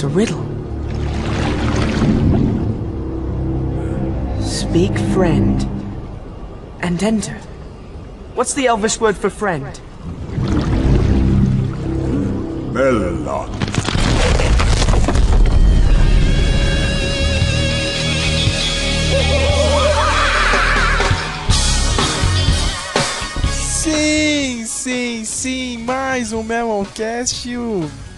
It's a riddle. Speak friend and enter. What's the Elvish word for friend? Melon. Sim, sim, sim, mais um Meloncast,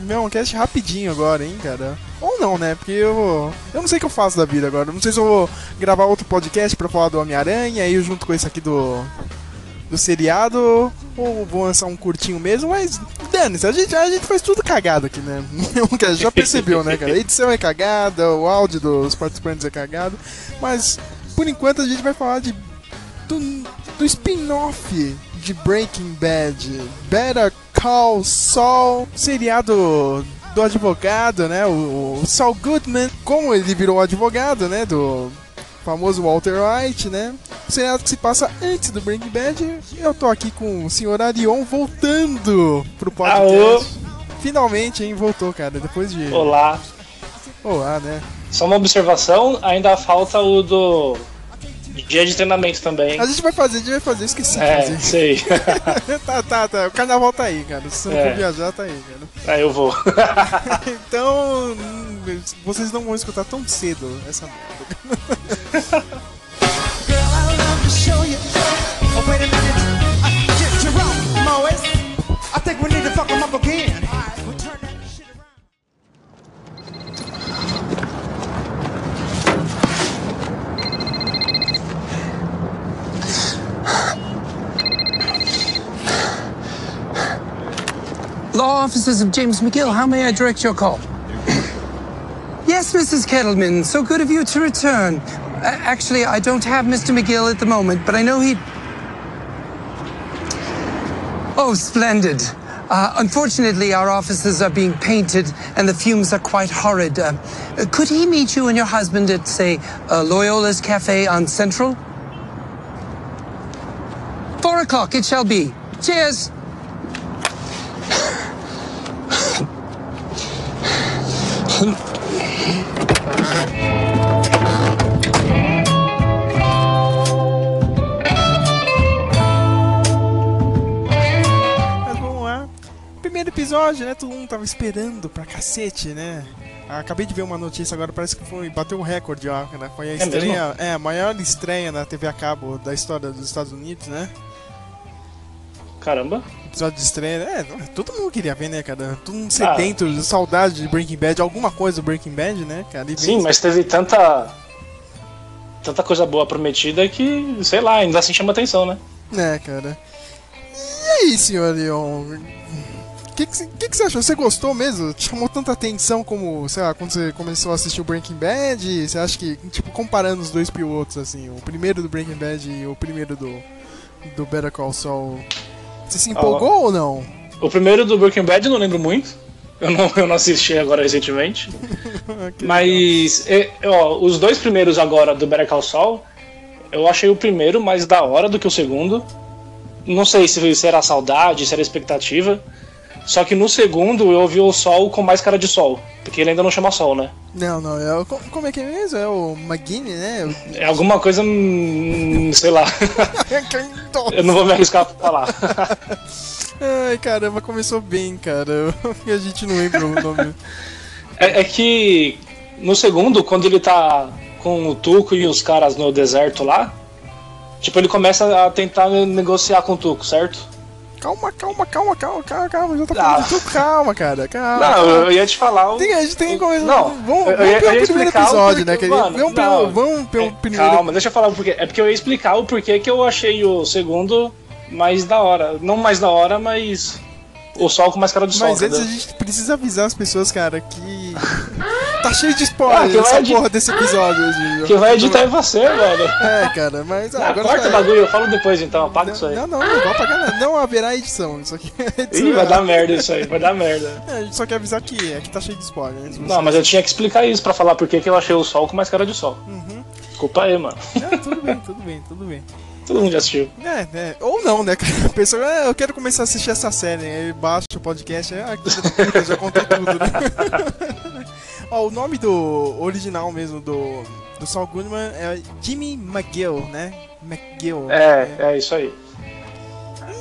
o Meloncast rapidinho agora, hein, cara. Ou não, né? Porque eu, eu não sei o que eu faço da vida agora. Não sei se eu vou gravar outro podcast pra falar do Homem-Aranha, aí junto com esse aqui do do seriado, ou vou lançar um curtinho mesmo, mas dane-se, a gente, a gente faz tudo cagado aqui, né? Já percebeu, né, cara? A edição é cagada, o áudio dos participantes é cagado, mas por enquanto a gente vai falar de do, do spin-off de Breaking Bad, Better Call Saul, seriado do advogado, né? O, o Saul Goodman, como ele virou advogado, né? Do famoso Walter White, né? O seriado que se passa antes do Breaking Bad. Eu tô aqui com o senhor Arion voltando pro podcast. Alô? Finalmente, hein? Voltou, cara. Depois de. Olá. Olá, né? Só uma observação, ainda falta o do dia de treinamento também. A gente vai fazer, a gente vai fazer. Esqueci É, fazer. sei. tá, tá, tá. O carnaval tá aí, cara. Se você não É. for viajar, tá aí, cara. Aí eu vou. Então, hum, vocês não vão escutar tão cedo essa merda. Girl, I Law offices of James McGill, how may I direct your call? yes, Mrs. Kettleman, so good of you to return. A- actually, I don't have Mr. McGill at the moment, but I know he. Oh, splendid. Uh, unfortunately, our offices are being painted and the fumes are quite horrid. Uh, uh, could he meet you and your husband at, say, uh, Loyola's Cafe on Central? Four o'clock, it shall be. Cheers. Episódio, né? Todo mundo tava esperando pra cacete, né? Ah, Acabei de ver uma notícia agora, parece que foi bateu um recorde, ó, né? Foi a estreia, é, a maior estreia na TV a cabo da história dos Estados Unidos, né? Caramba. Episódio de estreia, é, todo mundo queria ver, né, cara? Todo mundo Ah. sedento, saudade de Breaking Bad, alguma coisa do Breaking Bad, né, cara? E Sim, mas teve tanta. Tanta coisa boa prometida que, sei lá, ainda assim chama atenção, né? É, cara. E aí, senhor Leon? O que, que, você- que você achou? Você gostou mesmo? Te chamou tanta atenção como, sei lá, quando você começou a assistir o Breaking Bad? Você acha que, tipo, comparando os dois pilotos, assim, o primeiro do Breaking Bad e o primeiro do, do Better Call Saul, você se empolgou ou não? O primeiro do Breaking Bad eu não lembro muito. Eu não, eu não assisti agora recentemente. Mas, é, ó, os dois primeiros agora do Better Call Saul, eu achei o primeiro mais da hora do que o segundo. Não sei se se era saudade, se era expectativa. Só que no segundo eu ouvi o Sol com mais cara de Sol. Porque ele ainda não chama Sol, né? Não, não, é o, co- como é que é mesmo? É o McGinney, né? É alguma coisa. hum, sei lá. O- eu não vou me arriscar pra falar. Ai, caramba, começou bem, cara. E a gente não lembra o nome. É, é que no segundo, quando ele tá com o Tuco e os caras no deserto lá, tipo, ele começa a tentar negociar com o Tuco, certo? Calma, calma, calma, calma, calma, calma. Já tá falando Ah. tudo. Calma, cara, calma. Não, eu ia te falar. o- Tem, a gente tem começar. Não, vamos, vamos eu pelo primeiro episódio, né, mano, vamos pelo, vamos pelo É, primeiro. Calma, deixa eu falar o porquê. É porque eu ia explicar o porquê que eu achei o segundo mais da hora. Não mais da hora, mas. O sol com mais cara de sol. Mas antes a gente precisa avisar as pessoas, cara, que. tá cheio de spoiler Ah, que vai essa edi- porra desse episódio hoje. Quem vai editar é você, velho. É, cara, mas ah, Ah, agora. corta o tá- bagulho, eu falo depois então, apaga isso aí. Não, não, não vou apagar nada. Não haverá edição. Isso aqui é edição. Ih, vai dar merda isso aí, vai dar merda. É, a gente só quer avisar que é que tá cheio de spoiler. Não, mas eu tinha que explicar isso pra falar por que que eu achei o sol com mais cara de sol. Desculpa aí, mano. Não, tudo bem, tudo bem, tudo bem. Todo mundo já assistiu. É, é, ou não, né? A pessoa, ah, eu quero começar a assistir essa série, aí baixa o podcast, ah, puta, já contei tudo, né? Ó, o nome do original mesmo do, do Saul Goodman é Jimmy McGill, né? McGill. É, é isso aí.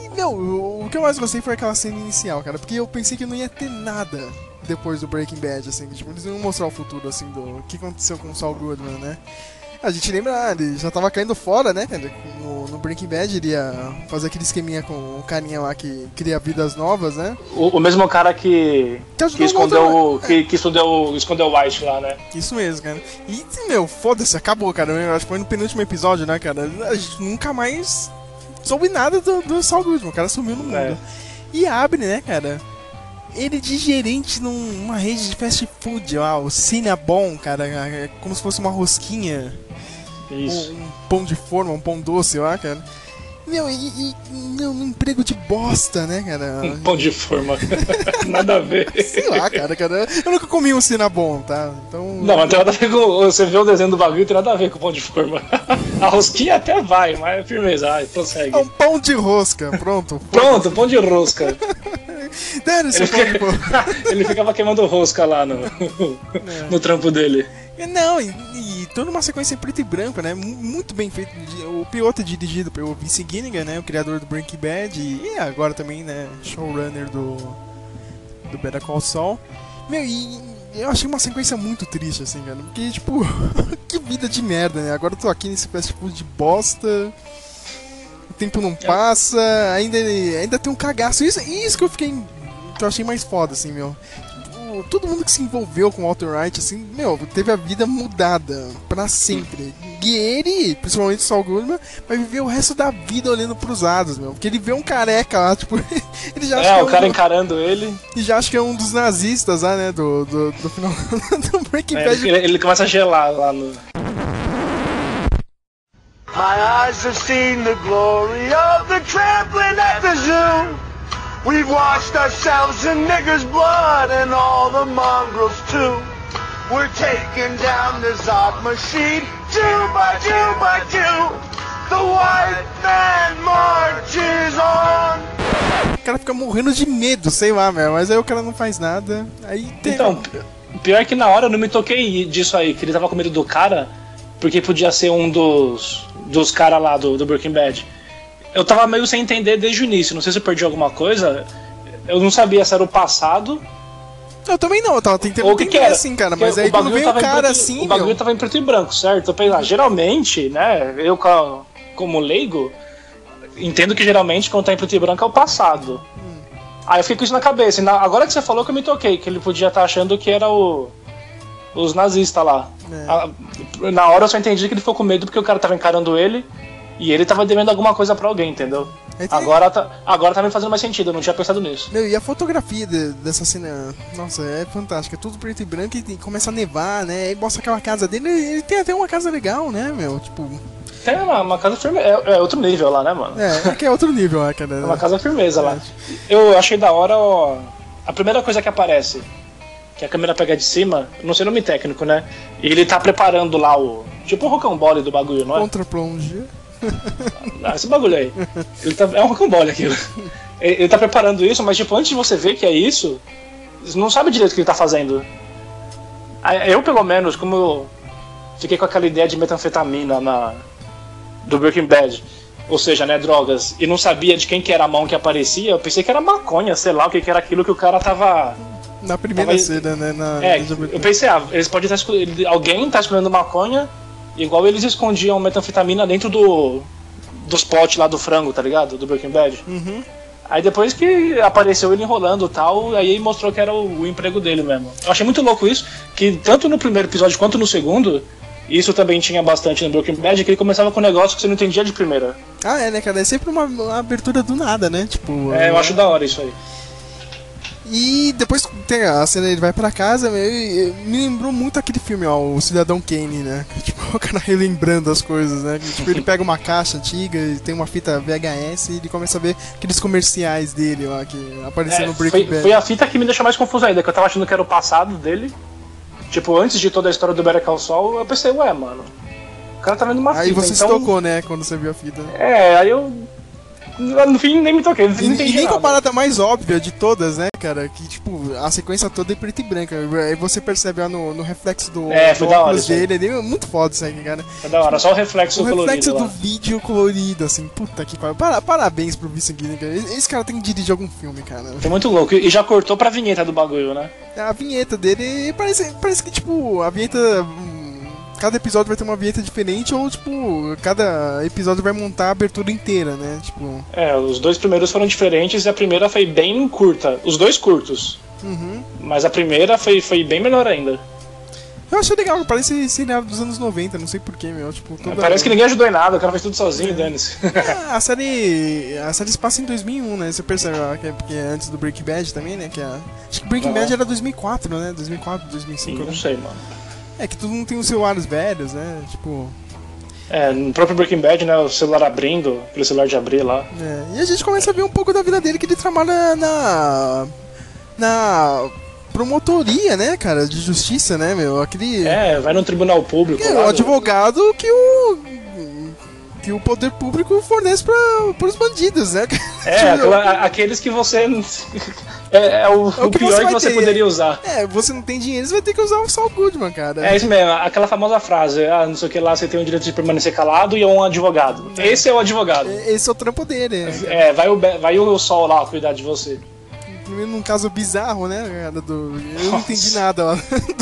E, meu, o, que eu mais gostei foi aquela cena inicial, cara, porque eu pensei que não ia ter nada depois do Breaking Bad, assim, tipo, eles iam mostrar o futuro, assim, do que aconteceu com o Saul Goodman, né? A gente lembra, ah, ele já tava caindo fora, né? No, no Breaking Bad ele ia fazer aquele esqueminha com o carinha lá que cria vidas novas, né? O, o mesmo cara que, Que ajudou que escondeu, o, que, que escondeu, escondeu o White lá, né? Isso mesmo, cara. E, meu, foda-se, acabou, cara. Eu acho que foi no penúltimo episódio, né, cara? A gente nunca mais soube nada do, do Saul Goodman. O cara sumiu no mundo. É. E abre, né, cara? Ele de gerente num- numa rede de fast food, ó, o Cinnabon, cara, é como se fosse uma rosquinha, Isso. um, um pão de forma, um pão doce, ó, cara. Meu, e, e meu, um emprego de bosta, né, cara? Um pão de forma. Nada a ver. Sei lá, cara, cara. Eu nunca comi um Cinnabon, tá? Então. Não, mas tem nada a ver com. Você vê o desenho do bagulho, tem nada a ver com o pão de forma. A rosquinha até vai, mas é firmeza. Ai, prossegue. É um pão de rosca, pronto. Pronto, pão de rosca. Dane esse Ele, fica- rosca. ele ficava queimando rosca lá no, no trampo dele. Não, e, e toda uma sequência em preto e branco, né? Mu- Muito bem feito. O piloto é dirigido pelo Vince Gilligan, né? O criador do Breaking Bad e agora também, né? Showrunner do, do Better Call Saul. Meu, e eu achei uma sequência muito triste, assim, cara. Porque, tipo, que vida de merda, né? Agora eu tô aqui nesse food de bosta. O tempo não passa, ainda, ainda tem um cagaço. Isso, isso que eu fiquei. que eu achei mais foda, assim, meu. Tipo, todo mundo que se envolveu com o Walter Wright, assim, meu, teve a vida mudada pra sempre. E ele, principalmente o Saul Goodman, vai viver o resto da vida olhando pros lados, meu. Porque ele vê um careca lá, tipo, ele já acha É, que é o um cara do- encarando ele. e já acha que é um dos nazistas lá, né, do, do, do final do Breaking é, Bad. ele, ele começa a gelar lá no. My eyes have seen the glory of the trampling at the zoo. We've washed ourselves in niggers' blood and all the mongrels too. We're taking down the Zod machine, Jew by Jew by Jew. The white man marches on. O cara fica morrendo de medo, sei lá, meu. Mas aí o cara não faz nada. Aí tem. Então, pior que na hora eu não me toquei disso aí, que ele tava com medo do cara, porque podia ser um dos, dos caras lá do, do Breaking Bad. Eu tava meio sem entender desde o início, não sei se eu perdi alguma coisa. Eu não sabia se era o passado Eu também não, eu tava tentando que, entender que era. assim, cara. Porque Mas aí quando veio o cara preto- assim, O bagulho meu. tava em preto e branco, certo? Eu pensei, ah, geralmente, né, eu como leigo, entendo que geralmente quando tá em preto e branco é o passado. Hum. Aí eu fiquei com isso na cabeça. Agora que você falou que eu me toquei, que ele podia estar achando que era o. Os nazistas lá. É. A- na hora eu só entendi que ele ficou com medo porque o cara tava encarando ele e ele tava devendo alguma coisa pra alguém, entendeu? Tem- Agora tá, agora tá me fazendo mais sentido, eu não tinha pensado nisso. Meu, e a fotografia de- dessa cena, nossa, é fantástica. É tudo preto e branco e começa a nevar, né? Aí mostra aquela casa dele. Ele tem até uma casa legal, né, meu? Tipo, Tem uma, uma casa firme. É, é outro nível lá, né, mano? é, é que é outro nível, né, cara? É uma casa firmeza lá. Eu achei da hora ó, a primeira coisa que aparece, que a câmera pega de cima, não sei o nome técnico, né? E ele tá preparando lá o. Tipo o rocambole do bagulho, não é? Contra plonge. Ah, esse bagulho aí. Ele tá, é um rocambole aquilo. Ele, tá preparando isso, mas tipo, antes de você ver que é isso, você não sabe direito o que ele tá fazendo. Eu, pelo menos, como eu fiquei com aquela ideia de metanfetamina na, do Breaking Bad, ou seja, né, drogas, e não sabia de quem que era a mão que aparecia, eu pensei que era maconha, sei lá, o que que era aquilo que o cara tava. Na primeira Mas- cena, né? Na, É, eu pensei, ah, eles podem estar escolhendo. Alguém tá escolhendo maconha, igual eles escondiam metanfetamina dentro do. dos potes lá do frango, tá ligado? Do Breaking Bad. Uhum. Aí depois que apareceu ele enrolando e tal, aí mostrou que era o, o emprego dele mesmo. Eu achei muito louco isso, que tanto no primeiro episódio quanto no segundo, isso também tinha bastante no Breaking Bad, que ele começava com um negócio que você não entendia de primeira. Ah, é, né, cara? É sempre uma, uma abertura do nada, né? Tipo. É, eu acho da hora isso aí. E depois tem a cena ele vai pra casa, meu, e- e me lembrou muito aquele filme, ó, o Cidadão Kane, né? Tipo, o cara relembrando as coisas, né? Tipo, ele pega uma caixa antiga, e tem uma fita VHS e ele começa a ver aqueles comerciais dele lá que apareceram É, no Breaking foi, Bad. foi a fita que me deixou mais confuso ainda, que eu tava achando que era o passado dele. Tipo, antes de toda a história do Better Call Saul, eu pensei, ué, mano, o cara tá vendo uma Aí fita, você então... se tocou, né, quando você viu a fita. É, aí eu no fim nem me toquei, E, e nem com a parada mais óbvia de todas, né, cara? Que, tipo, a sequência toda é preto e branco. Aí você percebe lá no, no reflexo do, É, do hora óculos aí. dele. Ele é muito foda isso aí, cara. Foi da hora, só o reflexo O colorido reflexo do vídeo colorido, assim, puta que pariu. Para- Parabéns pro Vincent Gilligan, cara. Esse cara tem que dirigir algum filme, cara. Foi muito louco. E já cortou pra vinheta do bagulho, né? A vinheta dele parece, parece que, tipo, a vinheta. Cada episódio vai ter uma vinheta diferente, ou, tipo, cada episódio vai montar a abertura inteira, né? Tipo. É, os dois primeiros foram diferentes e a primeira foi bem curta. Os dois curtos. Uhum. Mas a primeira foi, foi bem melhor ainda. Eu achei legal, parece seriado dos anos 90, não sei porquê, meu. Tipo, toda... Parece que ninguém ajudou em nada, o cara fez tudo sozinho, dane-se. Ah, a série. A série se passa em 2001, né? Você percebe que é, porque é antes do Breaking Bad também, né? Que é, acho que Breaking. Bad era 2004, né? 2004, 2005. Não sei, mano. É que todo mundo tem os celulares velhos, né? Tipo. É, no próprio Breaking Bad, né, o celular abrindo, aquele celular de abrir lá. É, e a gente começa a ver um pouco da vida dele que ele trabalha na. na promotoria, né, cara, de justiça, né, meu? Aquele. É, vai no tribunal público é o advogado que o. que o poder público fornece para os bandidos, né? É, aqueles que você. É, é o, É o o que pior você que você ter. poderia usar. É, você não tem dinheiro, você vai ter que usar o Saul Goodman, cara. É isso mesmo, aquela famosa frase, ah, não sei o que lá, você tem o direito de permanecer calado e é um advogado. Esse é o advogado. Esse é o trampo dele, né? É, vai o, vai o sol lá cuidar de você. Primeiro num caso bizarro, né, do... Eu não entendi nada,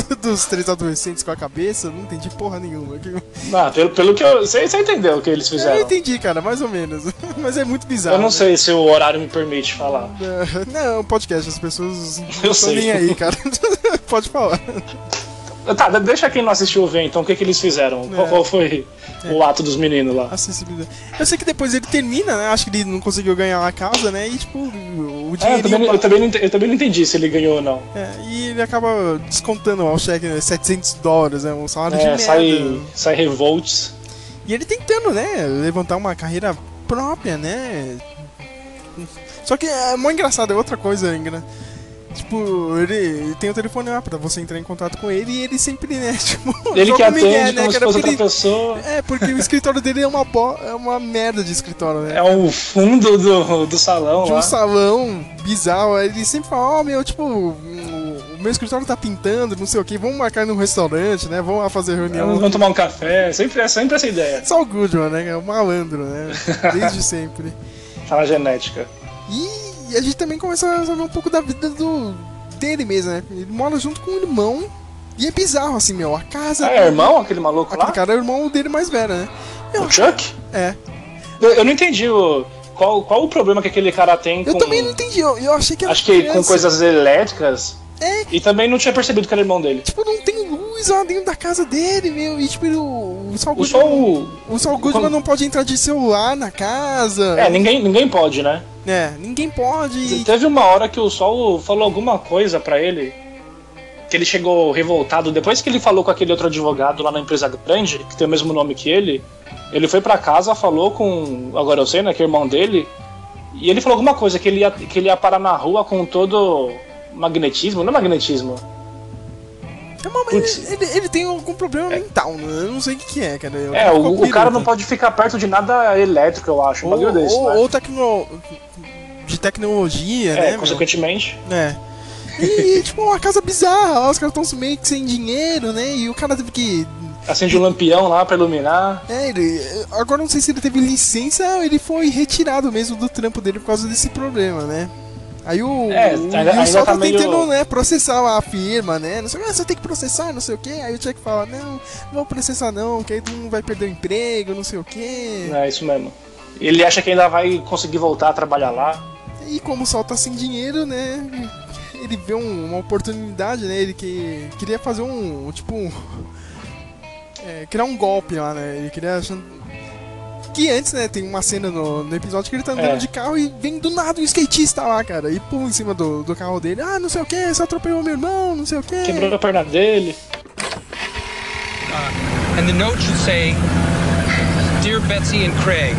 do- dos três adolescentes com a cabeça, eu não entendi porra nenhuma. Ah, pelo, pelo que eu. Você, você entendeu o que eles Eu fizeram? entendi, cara, mais ou menos. Mas é muito bizarro. Eu não né? sei se o horário me permite falar. Não, é um podcast, as pessoas não Eu estão sei. nem aí, cara. Pode falar. Tá, deixa quem não assistiu ver então o que, que eles fizeram. Qual, É. qual foi o ato dos meninos lá? Acessibilidade. Eu sei que depois ele termina, né? Acho que ele não conseguiu ganhar a causa, né? E tipo, o É, eu, também, não- eu, também não, eu também não entendi se ele ganhou ou não. É, e ele acaba descontando ao cheque né, 700 dólares, né? Um salário de É, merda. sai, sai revolts. E ele tentando, né? Levantar uma carreira própria, né? Só que é mó engraçado, é outra coisa, engra... Tipo, ele tem o telefone lá pra você entrar em contato com ele e ele sempre, né? Tipo, Ele que joga o migué, atende como se fosse outra pessoa. É, porque o escritório dele é uma, bo... é uma merda de escritório, né? É o fundo do, do salão de lá. um salão bizarro. aí Ele sempre fala, ó, meu, tipo, o meu escritório tá pintando, não sei o que, vamos marcar num restaurante, né? Vamos lá fazer reunião. Vamos tomar um café. Sempre, é sempre essa ideia. Só o Goodman, né? É o malandro, né? Desde sempre. Fala genética. E a gente também começa a saber um pouco da vida do dele mesmo, né? Ele mora junto com o irmão. E é bizarro, assim, meu. A casa. Ah, é irmão aquele maluco Aquele lá? cara é o irmão dele mais velho, né? O Chuck? É. Eu, eu não entendi o, qual, qual o problema que aquele cara tem Eu com. também não entendi. Eu, eu achei que era Acho que com criança. coisas elétricas. É. E também não tinha percebido que era irmão dele. Tipo, não tem dentro da casa dele, meu. E tipo, o, o Saul O Goodman. Sol. O Saul Goodman não pode entrar de celular na casa. É, ninguém, ninguém pode, né? É, ninguém pode. Teve uma hora que o Sol falou alguma coisa pra ele. Que ele chegou revoltado. Depois que ele falou com aquele outro advogado lá na empresa grande, que tem o mesmo nome que ele, ele foi pra casa, falou com. Agora eu sei, né? Que é irmão dele. E ele falou alguma coisa, que ele ia, que ele ia parar na rua com todo magnetismo. Não é magnetismo. É, mas ele, ele, ele tem algum problema mental, né? Eu não sei o que, que é, cara. Eu- É, o, o cara não pode ficar perto de nada elétrico, eu acho. Um Ou, bagulho desse. ou, né? ou tecno... de tecnologia, é, né? meu? consequentemente. É. E, tipo, uma casa bizarra, os caras estão meio que sem dinheiro, né? E o cara teve que. Acende um lampião lá pra iluminar. É, ele. Agora não sei se ele teve licença ou ele foi retirado mesmo do trampo dele por causa desse problema, né? Aí o. É, o ainda- só tá tá meio- tentando, né, processar a firma, né? Não sei, ah, você tem que processar, não sei o quê. Aí o Chuck fala, não, não vou processar não, que aí tu não vai perder o emprego, não sei o quê. É isso mesmo. Ele acha que ainda vai conseguir voltar a trabalhar lá. E como o Sol tá sem dinheiro, né? Ele vê um- uma oportunidade, né? Ele que queria fazer um. um, Tipo. um- é, criar um golpe lá, né? Ele queria. Que antes, né? Tem uma cena no, no episódio que ele tá andando É. de carro e vem do nada um skatista lá, cara. E pula em cima do, do carro dele. Ah, não sei o que, você atropelou meu irmão, não sei o que. Quebrou a perna dele. And the note should say, Dear Betsy and Craig,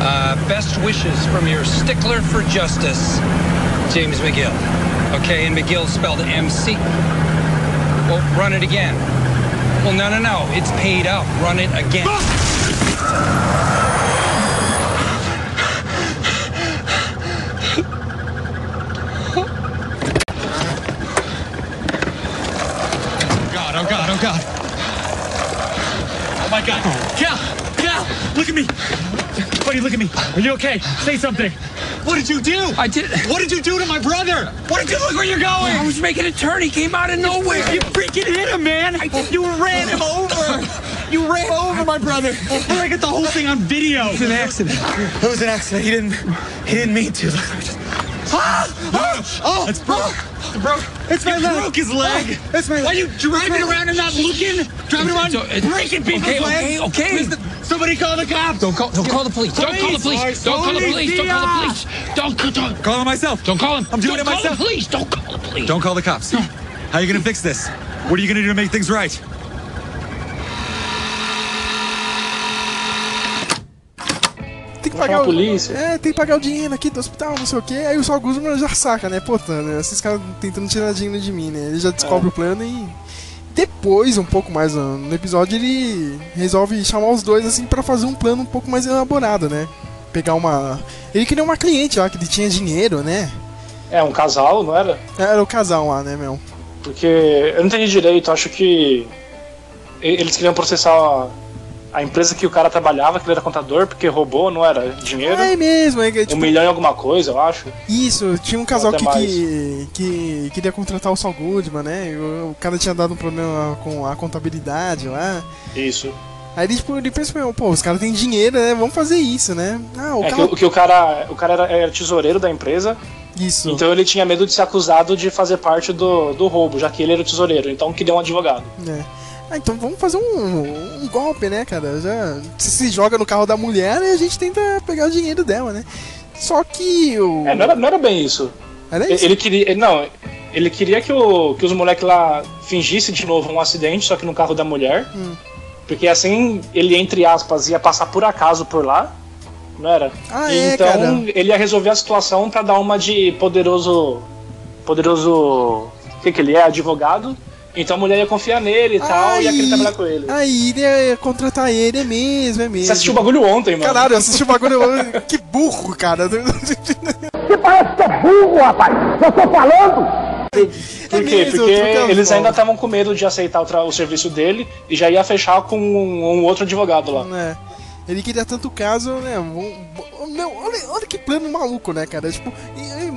uh, best wishes from your stickler for justice, James McGill. Okay, and McGill spelled M-C. Well, run it again. Well, no, no, no. It's paid up. Run it again. God. Oh God. Oh my God. Cal! Cal! Look at me! Buddy, look at me. Are you okay? Say something. What did you do? I did. What did you do to my brother? What did you look where you're going? I was making a turn. He came out of nowhere. You freaking hit him, man! I You ran him over! You ran over my brother! I get the whole thing on video! It was an accident. It was an accident. He didn't he didn't mean to. Look, I just- Ah! Oh, it's broke. Oh. It broke. It's my leg. broke his leg. Oh, it's my leg. Are you driving around and not looking? Driving around, So, it- breaking people's okay, legs? okay, okay. Where's the- Somebody call the cops. Don't call. Don't call the police. Don't call the police. Don't call the police. Don't call the police. Don't call. Don't, Call him myself. don't call him. I'm doing don't it call the police. Don't call the police. Don't call the cops. How are you gonna fix this? What are you gonna do to make things right? Pagar o. polícia. É, tem que pagar o dinheiro aqui do hospital, não sei o que. Aí o Saul Goodman já saca, né? Pô, tá, né? esses caras tentando tirar dinheiro de mim, né? Ele já descobre o plano e. Depois, um pouco mais no episódio, ele resolve chamar os dois assim pra fazer um plano um pouco mais elaborado, né? Pegar uma. Ele queria uma cliente lá que ele tinha dinheiro, né? É, um casal, não era? Era o casal lá, né, meu? Porque eu não entendi direito, acho que eles queriam processar a, empresa que o cara trabalhava, que ele era contador, porque roubou, não era? Dinheiro? É mesmo, é que, Um tipo, milhão e alguma coisa, eu acho. Isso, tinha um casal que, que, que queria contratar o Saul Goodman, né? O, o cara tinha dado um problema com a contabilidade lá. Isso. Aí ele, tipo, ele pensou, pô, os caras têm dinheiro, né? Vamos fazer isso, né? Ah, o É que, cara. o- que o cara, o cara era, era tesoureiro da empresa, Isso. então ele tinha medo de ser acusado de fazer parte do, do roubo, já que ele era o tesoureiro, então queria um advogado. É. Ah, então vamos fazer um, um golpe, né, cara? Já se, se joga no carro da mulher e a gente tenta pegar o dinheiro dela, né? Só que o. É, não era, não era bem isso. Era isso? ele queria. ele- não, ele queria que, o, que os moleques lá fingissem de novo um acidente, só que no carro da mulher. Hum. Porque assim ele, entre aspas, ia passar por acaso por lá. Não era? Ah, é, então cara. ele ia resolver a situação pra dar uma de poderoso. Poderoso. O que, que ele é? Advogado. Então a mulher ia confiar nele e tal, e ia querer trabalhar com ele. Aí ele ia contratar ele, é mesmo, é mesmo. Você assistiu o bagulho ontem, mano. Caralho, eu assisti o bagulho. que burro, cara. Por quê? É mesmo, Porque eles ainda estavam com medo de aceitar o, tra- o serviço dele e já ia fechar com um, um outro advogado lá. É. Ele queria tanto caso, né? um- um- Meu, olha, olha que plano maluco, né, cara? Tipo,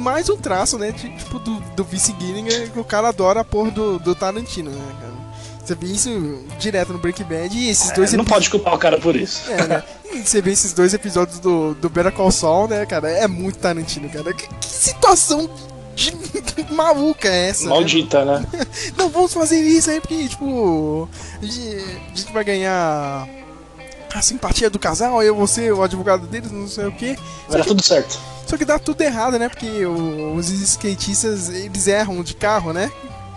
mais um traço, né? de- tipo, do, do Vice Gilligan, que o cara adora a porra do, do Tarantino, né, cara? Você vê isso direto no Breaking Bad e esses dois É, não epi- pode culpar o cara por isso. É, né? E você vê esses dois episódios do, do Better Call Saul, né, cara? É muito Tarantino, cara. Que, que situação de, maluca é essa? né? Maldita, né? Não, vamos fazer isso aí porque, tipo, a gente, a gente vai ganhar a simpatia do casal, eu vou ser o advogado deles, não sei o quê. Vai dar tudo certo. Só que dá tudo errado, né? Porque os skatistas, eles erram de carro, né?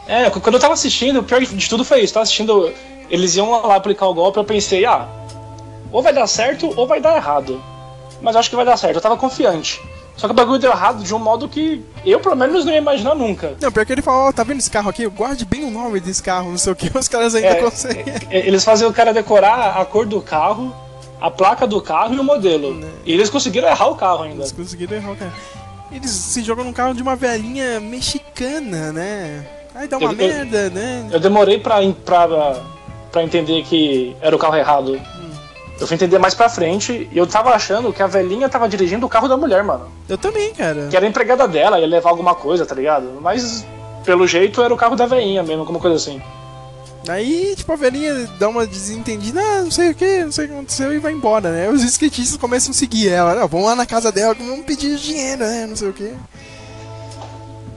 É, quando eu tava assistindo, o pior de tudo foi isso. Tava assistindo, eles iam lá aplicar o golpe, eu pensei, ah, ou vai dar certo ou vai dar errado. Mas eu acho que vai dar certo, eu tava confiante. Só que o bagulho deu errado de um modo que eu, pelo menos, não ia imaginar nunca. Não, pior que ele fala, ó, tá vendo esse carro aqui? Guarde bem o nome desse carro, não sei o que, os caras ainda É, conseguem. É, Eles faziam o cara decorar a cor do carro, a placa do carro e o modelo. E eles conseguiram errar o carro ainda. Eles conseguiram errar, cara. Eles se jogam num carro de uma velhinha mexicana, né? Aí dá uma Eu- eu- merda, né? Eu demorei pra, pra, pra entender que era o carro errado. Eu fui entender mais pra frente e eu tava achando que a velhinha tava dirigindo o carro da mulher, mano. Eu também, cara. Que era empregada dela, ia levar alguma coisa, tá ligado? Mas pelo jeito era o carro da velhinha mesmo, alguma coisa assim. Aí, tipo, a velhinha dá uma desentendida, ah, não sei o que, não sei o que aconteceu e vai embora, né? Os skatistas começam a seguir ela, não, vamos lá na casa dela, vamos pedir dinheiro, né? Não sei o que.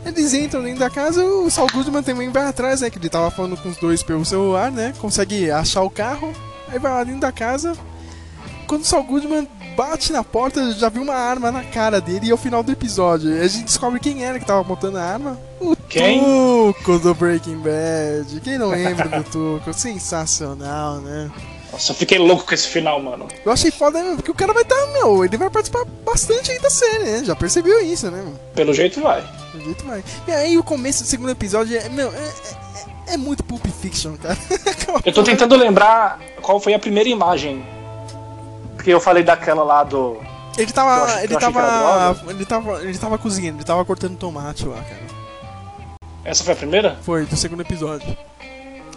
Eles entram dentro da casa, o Saul Goodman também vai atrás, né? Que ele tava falando com os dois pelo celular, né? Consegue achar o carro, aí vai lá dentro da casa. Quando o Saul Goodman bate na porta, já viu uma arma na cara dele e é o final do episódio. A gente descobre quem era que tava apontando a arma. O Quem? Tuco do Breaking Bad. Quem não lembra do Tuco? Sensacional, né? Nossa, eu fiquei louco com esse final, mano. Eu achei foda, né, porque o cara vai estar, meu, ele vai participar bastante aí da série, né? Já percebeu isso, né, mano? Pelo jeito vai. Do jeito vai. E aí o começo do segundo episódio é, meu, é, é, é muito Pulp Fiction, cara. Eu tô tentando lembrar qual foi a primeira imagem. Porque eu falei daquela lá do. Ele Eu tava. Ele eu tava. Ele tava. Ele tava cozinhando, ele tava cortando tomate lá, cara. Essa foi a primeira? Foi, do segundo episódio.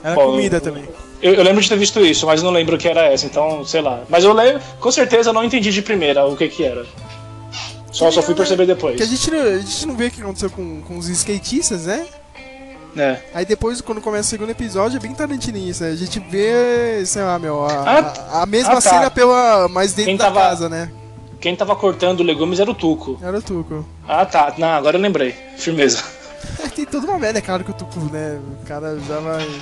Era Bom, comida também. Eu, eu lembro de ter visto isso, mas não lembro que era essa, então, sei lá. Mas eu lembro, com certeza eu não entendi de primeira o que que era. Só, só fui perceber depois. Que a gente, não, a gente não vê o que aconteceu com, com os skatistas, né? É. Aí depois, quando começa o segundo episódio, é bem tarantinista. A gente vê, sei lá, meu, a, Ah, a, a mesma ah, tá. cena pela mais dentro Quem da tava- casa, né? Quem tava cortando legumes era o Tuco. Era o Tuco. Ah, tá. Não, agora eu lembrei. Firmeza. Tem toda uma merda, é claro que o Tuco, né? O cara já vai.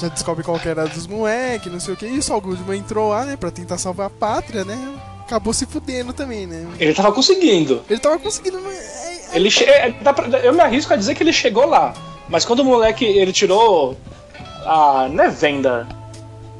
Já descobre qual que era dos moleques, não sei o que. E o Saul Goodman entrou lá, né? Pra tentar salvar a pátria, né? Acabou se fudendo também, né? Ele tava conseguindo. Ele tava conseguindo. mas é- é- Ele che... dá pra- Eu me arrisco a dizer que ele chegou lá. Mas quando o moleque ele tirou a. Não é venda.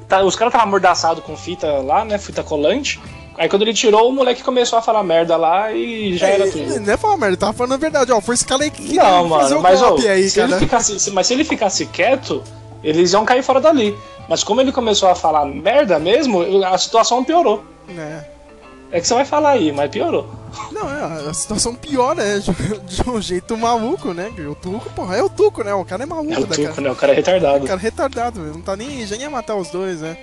Tá, os caras estavam amordaçados com fita lá, né? Fita colante. Aí quando ele tirou, o moleque começou a falar merda lá e já era é, tudo. Não é falar merda, ele tava falando a verdade, ó. Foi esse cara aí que Não, fazer mano, o mas ó, aí, se ele cara. ficasse, se- mas se ele ficasse quieto, eles iam cair fora dali. Mas como ele começou a falar merda mesmo, a situação piorou. É. É que você vai falar aí, mas piorou. Não, é, a situação piora, né? De, um jeito maluco, né? O Tuco, porra, é o Tuco, né? O cara é maluco, É o né, Tuco, cara? né? O cara é retardado. O cara é retardado. Não tá nem. Já ia matar os dois, né?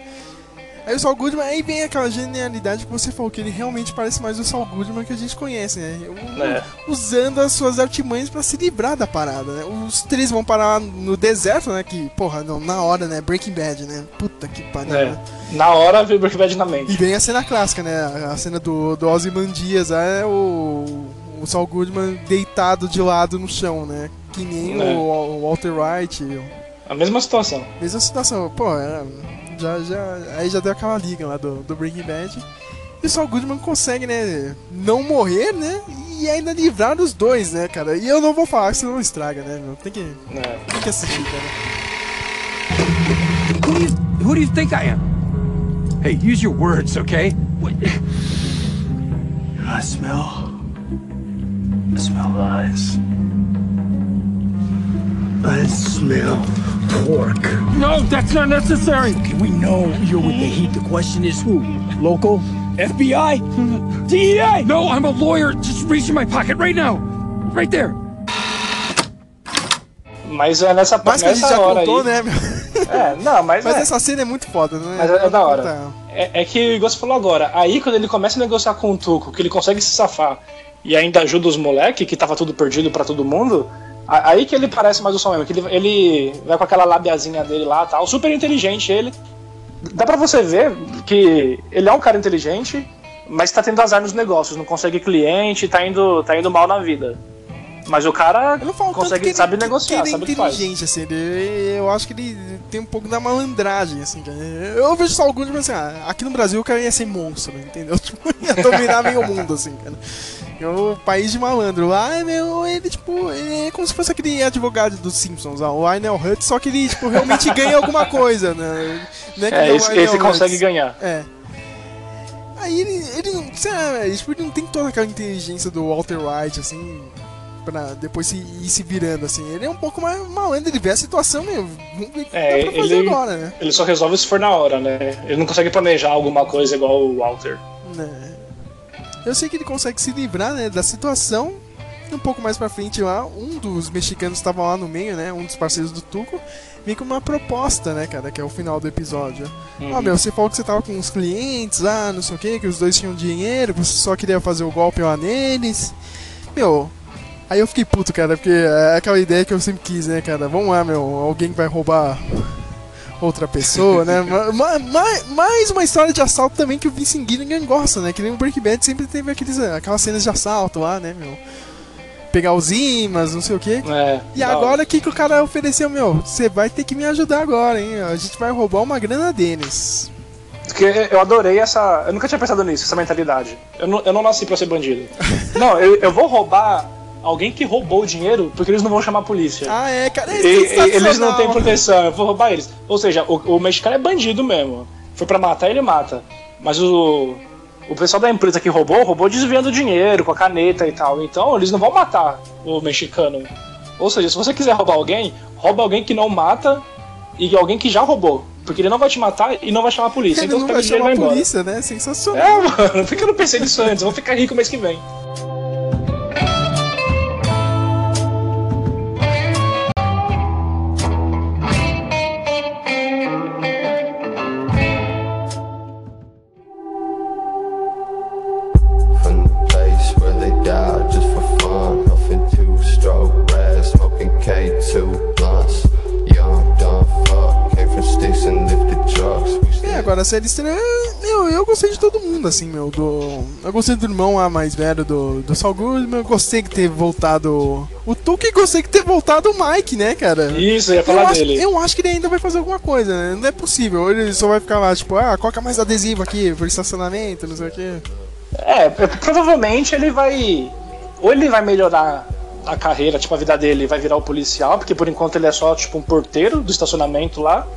Aí o Saul Goodman, aí vem aquela genialidade que você falou, que ele realmente parece mais o Saul Goodman que a gente conhece, né? O- É. Usando as suas artimanhas pra se livrar da parada, né? Os três vão parar no deserto, né? Que, porra, não, na hora, né? Breaking Bad, né? Puta que pariu, É. né? Na hora Breaking Bad na mente. E vem a cena clássica, né? A cena do, do Ozymandias, é o, o Saul Goodman deitado de lado no chão, né? Que nem É. o, o Walter White, A mesma situação. mesma situação. Pô, é, já, já, aí já deu aquela liga lá do, do Breaking Bad. E o Saul Goodman consegue, né? Não morrer, né? E ainda livrar os dois, né, cara? E eu não vou falar, senão não estraga, né, meu? Tem que, É. tem que assistir, cara. Who do you who do you think I am? Hey, use your words, okay? What- I smell. I smell lies. I smell pork. No, that's not necessary. Okay, we know you're with the heat. The question is who? Local? FBI? DEA? No, I'm a lawyer. Just reach in my pocket right now. Right there. Mas é nessa, Mas que a gente já hora contou, aí. né? É, não, mas, Mas é, essa cena é muito foda, né? mas é, é da hora. Puta. É, é que o Igor falou agora. Aí quando ele começa a negociar com o Tuco, que ele consegue se safar e ainda ajuda os moleques, que tava tudo perdido pra todo mundo, aí que ele parece mais o Sam que ele, ele vai com aquela labiazinha dele lá tal, super inteligente ele. Dá pra você ver que ele é um cara inteligente, mas tá tendo azar nos negócios, não consegue cliente, tá indo, tá indo mal na vida. Mas o cara consegue, ele- sabe que- negociar, ele é sabe o que faz. inteligente, assim, ele- eu acho que ele tem um pouco da malandragem, assim, cara. Eu vejo só alguns, mas assim, ah, aqui no Brasil o cara ia ser monstro, entendeu? Tipo, ia dominar meio mundo, assim, cara. É o país de malandro. Lá, meu, ele, tipo, ele é como se fosse aquele advogado dos Simpsons, o Lionel Hutz, só que ele, tipo, realmente ganha alguma coisa, né? É, nem o esse, esse consegue ganhar. É. Aí ele, ele não, sei lá, ele, tipo, ele não tem toda aquela inteligência do Walter White, assim, pra depois se, ir se virando, assim. Ele é um pouco mais malandro, ele vê a situação mesmo. É, ele- agora, né? Ele só resolve se for na hora, né? Ele não consegue planejar alguma coisa igual o Walter. Né. Eu sei que ele consegue se livrar, né, da situação. Um pouco mais pra frente lá, um dos mexicanos estava lá no meio, né? Um dos parceiros do Tuco. Vem com uma proposta, né, cara? Que é o final do episódio. Ó, meu, você falou que você tava com uns clientes lá, não sei o que, que os dois tinham dinheiro, você só queria fazer o golpe lá neles. Meu, aí eu fiquei puto, cara, porque é aquela ideia que eu sempre quis, né, cara? Vamos lá, meu, alguém vai roubar outra pessoa, né? Ma- ma- ma- mais uma história de assalto também que o Vince Gilligan gosta, né? Que nem o Breaking Bad sempre teve aqueles, aquelas cenas de assalto lá, né, meu? Pegar os imãs, não sei o que. É, E agora o que, que o cara ofereceu, meu? Você vai ter que me ajudar agora, hein? A gente vai roubar uma grana deles. Porque eu adorei essa. Eu nunca tinha pensado nisso, essa mentalidade. Eu não, eu não nasci pra ser bandido. não, eu, eu vou roubar alguém que roubou o dinheiro porque eles não vão chamar a polícia. Ah, é, cara, é E- eles não têm proteção, eu vou roubar eles. Ou seja, o, o mexicano é bandido mesmo. Foi pra matar, ele mata. Mas o, o pessoal da empresa que roubou, roubou desviando dinheiro com a caneta e tal. Então eles não vão matar o mexicano. Ou seja, se você quiser roubar alguém, rouba alguém que não mata e alguém que já roubou. Porque ele não vai te matar e não vai chamar a polícia. Ele então não você vai chamar a embora. polícia, né? Sensacional. É, mano, por que eu não pensei nisso antes? Eu vou ficar rico mês que vem. Cara, a série. Meu, eu gostei de todo mundo, assim, meu. Do, eu gostei do irmão lá mais velho do, do Saul Goodman. Eu gostei que ter voltado o Tuque gostei que ter voltado o Mike, né, cara? Isso, eu ia Eu falar acho, dele. eu acho que ele ainda vai fazer alguma coisa, né? Não é possível. Ou ele só vai ficar lá, tipo, ah, coloca mais adesivo aqui por estacionamento, não sei o quê. É, é, provavelmente ele vai. Ou ele vai melhorar a carreira, tipo, a vida dele vai virar o policial, porque por enquanto ele é só, tipo, um porteiro do estacionamento lá.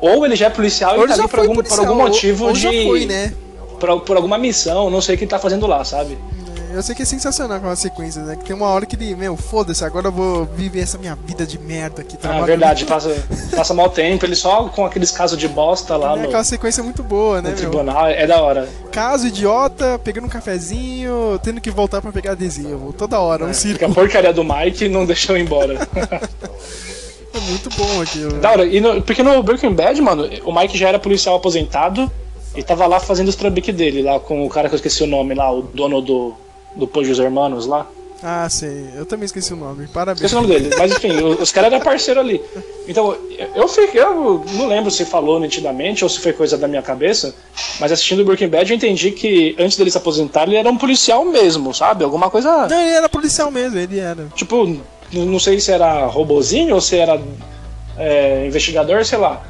Ou ele já é policial Ou e tá ali por algum, por policial, algum ou- motivo ou de. já foi, né? Por, por alguma missão, não sei o que ele tá fazendo lá, sabe? Eu sei que é sensacional aquela sequência, né? Que tem uma hora que ele, meu, foda-se, agora eu vou viver essa minha vida de merda aqui. Ah, trabalho- verdade, passa, passa mal tempo, ele só com aqueles casos de bosta lá É no, aquela sequência muito boa, né, no meu? tribunal, é da hora. Caso idiota, pegando um cafezinho, tendo que voltar pra pegar adesivo. Toda hora, um Porque circo. a porcaria do Mike não deixou ir embora. É muito bom aquilo. Da hora. E no- porque no Breaking Bad, mano, o Mike já era policial aposentado e tava lá fazendo os trambique dele, lá com o cara que eu esqueci o nome lá, o dono do, do Pojos Hermanos lá. Ah, sei. Eu também esqueci o nome. Parabéns. Esqueci o nome dele. Mas enfim, os caras eram parceiro ali. Então, eu fiquei. Eu não lembro se falou nitidamente ou se foi coisa da minha cabeça, mas assistindo o Breaking Bad eu entendi que antes dele se aposentar ele era um policial mesmo, sabe? Alguma coisa. Não, ele era policial mesmo, ele era. Tipo, não sei se era robozinho ou se era é, investigador, sei lá.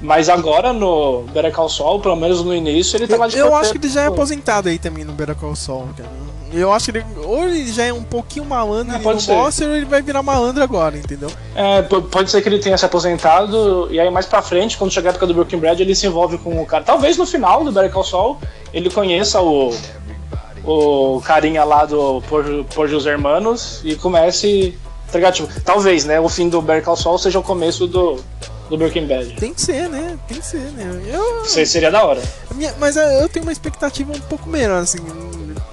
Mas agora no Better Call Saul, pelo menos no início, ele tava de Eu porteiro. acho que ele já é aposentado aí também no Better Call Saul, cara. Eu acho que ele, ou ele já é um pouquinho malandro e pode não ser. mostra, ou ele vai virar malandro agora, entendeu? É, pode ser que ele tenha se aposentado e aí mais pra frente, quando chegar a época do Breaking Bad, ele se envolve com o cara. Talvez no final do Better Call Saul ele conheça o o carinha lá do Por, Por Jus Hermanos e comece, tá ligado? Tipo, talvez, né, o fim do Better Call Saul seja o começo do do Breaking Bad. Tem que ser, né? Tem que ser, né? Eu, Isso aí seria da hora. minha- mas eu tenho uma expectativa um pouco menor, assim,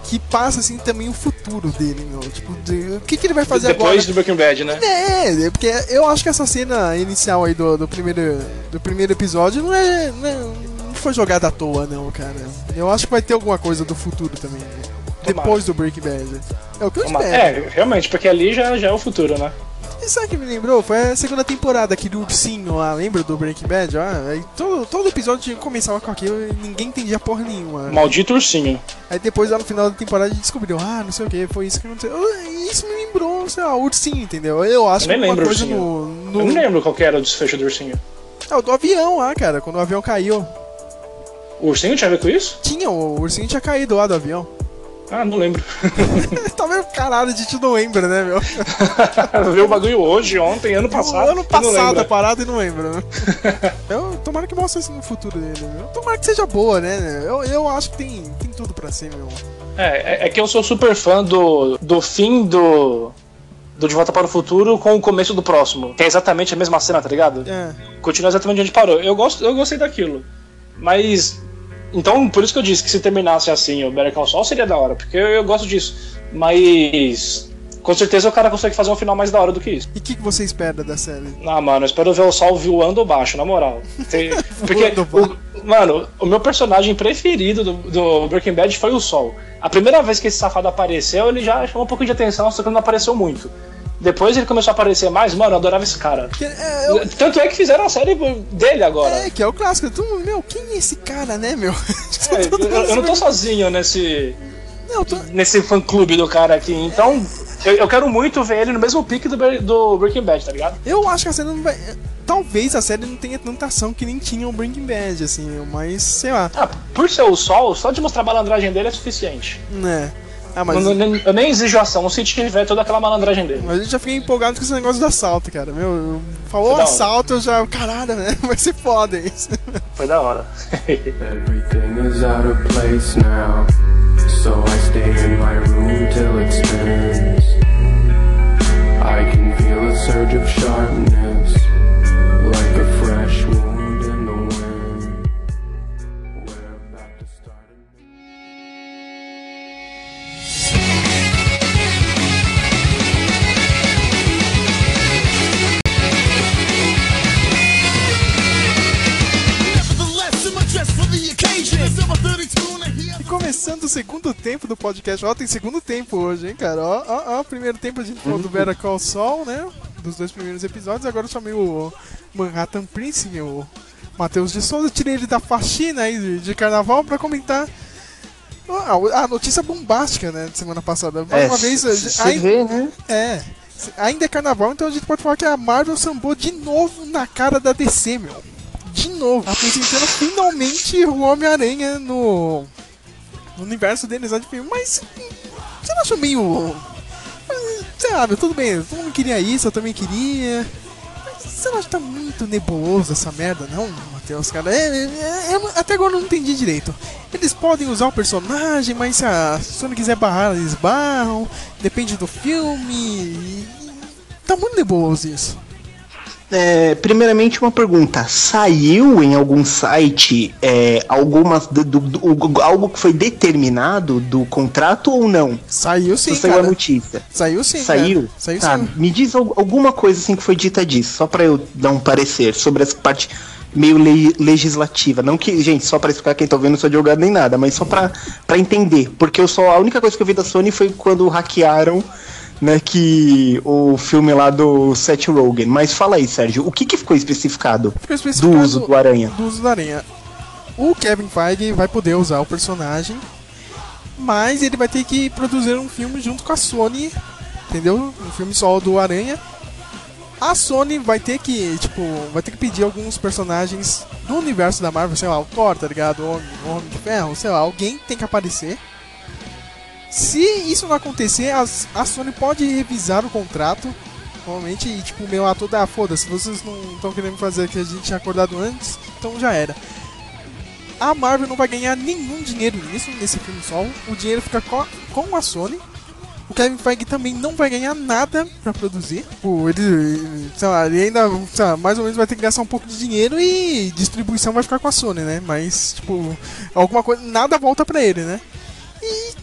que passa assim também o futuro dele, meu. Tipo, de- o que, que ele vai fazer Depois agora? do Breaking Bad, né? É, é, porque eu acho que essa cena inicial aí do, do, primeiro, do primeiro episódio não é, não é- não foi jogada à toa, não, cara. Eu acho que vai ter alguma coisa do futuro também. né? Depois do Breaking Bad. É o que eu Uma- espero. É, realmente, porque ali já, já é o futuro, né? E sabe o que me lembrou? Foi a segunda temporada aqui do Ursinho lá, lembra do Breaking Bad? Ah, aí todo, todo episódio começava com aquilo e ninguém entendia porra nenhuma. Maldito ursinho. Aí depois lá no final da temporada a gente descobriu, ah, não sei o que, foi isso que aconteceu. Ah, Isso me lembrou, sei lá, o Ursinho, entendeu? Eu acho Eu que uma lembro coisa no. no... Eu não lembro qual que era o desfecho do ursinho. É o do avião lá, cara, quando o avião caiu. O ursinho tinha a ver com isso? Tinha, o ursinho tinha caído lá do avião. Ah, não lembro. tá vendo? Caralho, a gente não lembra, né, meu? Viu o bagulho hoje, ontem, ano passado. ano passado a parada e não lembra, né? eu, tomara que mostre isso no futuro dele, meu. Tomara que seja boa, né? Eu, eu acho que tem, tem tudo pra ser, meu. É, é- é que eu sou super fã do, do fim do. Do De Volta para o Futuro com o começo do próximo. Que é exatamente a mesma cena, tá ligado? É. Continua exatamente onde parou. Eu, gosto, eu gostei daquilo. Mas. Então, por isso que eu disse que se terminasse assim o Better Call Saul seria da hora, porque eu, eu gosto disso. Mas. Com certeza o cara consegue fazer um final mais da hora do que isso. E o que, que você espera da série? Ah, mano, eu espero ver o Sol voando baixo, na moral. Tem- Porque, o- mano, o meu personagem preferido do, do Breaking Bad foi o Sol. A primeira vez que esse safado apareceu, ele já chamou um pouco de atenção, só que ele não apareceu muito. Depois ele começou a aparecer mais, mano, eu adorava esse cara. Que- é, eu- Tanto é que fizeram a série dele agora. é, que é o clássico. Tu, meu, quem é esse cara, né, meu? É, Todo eu, eu não tô sozinho nesse, Não, tô- nesse fã clube do cara aqui, então eu, eu quero muito ver ele no mesmo pique do, do Breaking Bad, tá ligado? Eu acho que a série não vai. Talvez a série não tenha tanta ação que nem tinha o Breaking Bad, assim, mas sei lá, Ah, por ser o Sol, só de mostrar a malandragem dele é suficiente. né? Ah, mas. Eu, nem- eu nem exijo ação se tiver toda aquela malandragem dele. Mas eu já fiquei empolgado com esse negócio do assalto, cara. Meu, falou assalto, eu já. Caralho, né? Vai ser foda isso. Foi da hora. Everything is out of place now. So I stay in my room till it spins. I can feel a surge of sharpness, E começando o segundo tempo do podcast. Ó, tem segundo tempo hoje, hein, cara? Ó, ó, ó. Primeiro tempo a gente falou do Better Call Saul, né? Dos dois primeiros episódios. Agora eu chamei o Manhattan Prince, meu. Matheus de Souza. Tirei ele da faxina aí de, carnaval pra comentar a, a notícia bombástica, né, de semana passada. Mais É, uma vez, você ai- vê, né? É. Ainda é carnaval, então a gente pode falar que a Marvel sambou de novo na cara da DC, meu. De novo. Apresentando finalmente o Homem-Aranha no, no universo deles lá de filme. Mas você não achou meio. meu, tudo bem, todo mundo queria isso, eu também queria. Mas você não acha que tá muito nebuloso essa merda, não, Matheus, cara? É, é, é, até agora eu não entendi direito. Eles podem usar o personagem, mas se a Sony quiser barrar, eles barram. Depende do filme. e- Tá muito nebuloso isso. É, primeiramente uma pergunta, saiu em algum site é, algumas do, do- do- algo que foi determinado do contrato ou não? Saiu sim, Só saiu cara. a notícia. Saiu sim, Saiu? cara. Saiu tá, sim. me diz al- alguma coisa assim que foi dita disso, só pra eu dar um parecer sobre essa parte meio le- legislativa. Não que, gente, só pra explicar quem tá ouvindo, não sou advogado nem nada, mas só pra entender. Porque eu só, a única coisa que eu vi da Sony foi quando hackearam né, que o filme lá do Seth Rogen. Mas fala aí, Sérgio, o que, que ficou especificado, Ficou especificado do uso do Aranha? Do uso do Aranha. O Kevin Feige vai poder usar o personagem, mas ele vai ter que produzir um filme junto com a Sony, entendeu? Um filme solo do Aranha. A Sony vai ter que, tipo, vai ter que pedir alguns personagens do universo da Marvel, sei lá, o Thor, tá ligado? O Homem, o Homem de Ferro, sei lá, alguém tem que aparecer. Se isso não acontecer, as- a Sony pode revisar o contrato Normalmente, e, tipo, meu ator dá, foda-se, vocês não estão querendo fazer o que a gente tinha acordado antes, então já era. A Marvel não vai ganhar nenhum dinheiro nisso, nesse filme solo. O dinheiro fica co- com a Sony. O Kevin Feige também não vai ganhar nada pra produzir. Tipo, ele, sei lá, ele ainda, lá, mais ou menos vai ter que gastar um pouco de dinheiro e distribuição vai ficar com a Sony, né? Mas, tipo, alguma coisa, nada volta pra ele, né? E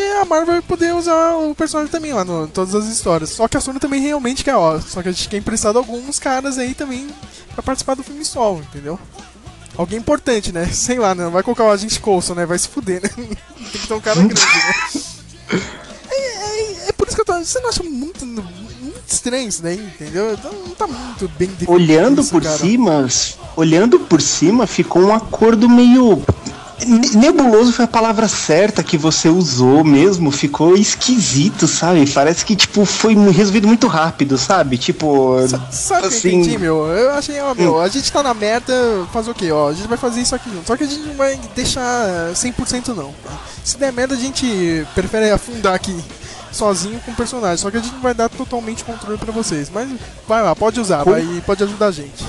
a Marvel vai poder usar o personagem também lá no em todas as histórias. Só que a Sony também realmente quer, ó. Só que a gente quer emprestado alguns caras aí também pra participar do filme solo, entendeu? Alguém importante, né? Sei lá, né? Não vai colocar o agente Coulson, né? Vai se fuder, né? Tem que ter um cara grande, né? É, é- é por isso que eu tô. Você não acha muito, muito estranho isso daí, entendeu? Então, Não tá muito bem definido. Olhando isso, por cara. cima, olhando por cima, ficou um acordo meio nebuloso foi a palavra certa que você usou mesmo, ficou esquisito, sabe? Parece que tipo foi resolvido muito rápido, sabe? Tipo, Sabe o que eu assim, entendi, meu? Eu achei, ó, meu, a gente tá na merda, fazer o quê? Ó, a gente vai fazer isso aqui junto. Só que a gente não vai deixar 100% não. tá? Se der merda, a gente prefere afundar aqui sozinho com o personagem. Só que a gente não vai dar totalmente controle pra vocês. Mas vai lá, pode usar, vai, pode ajudar a gente.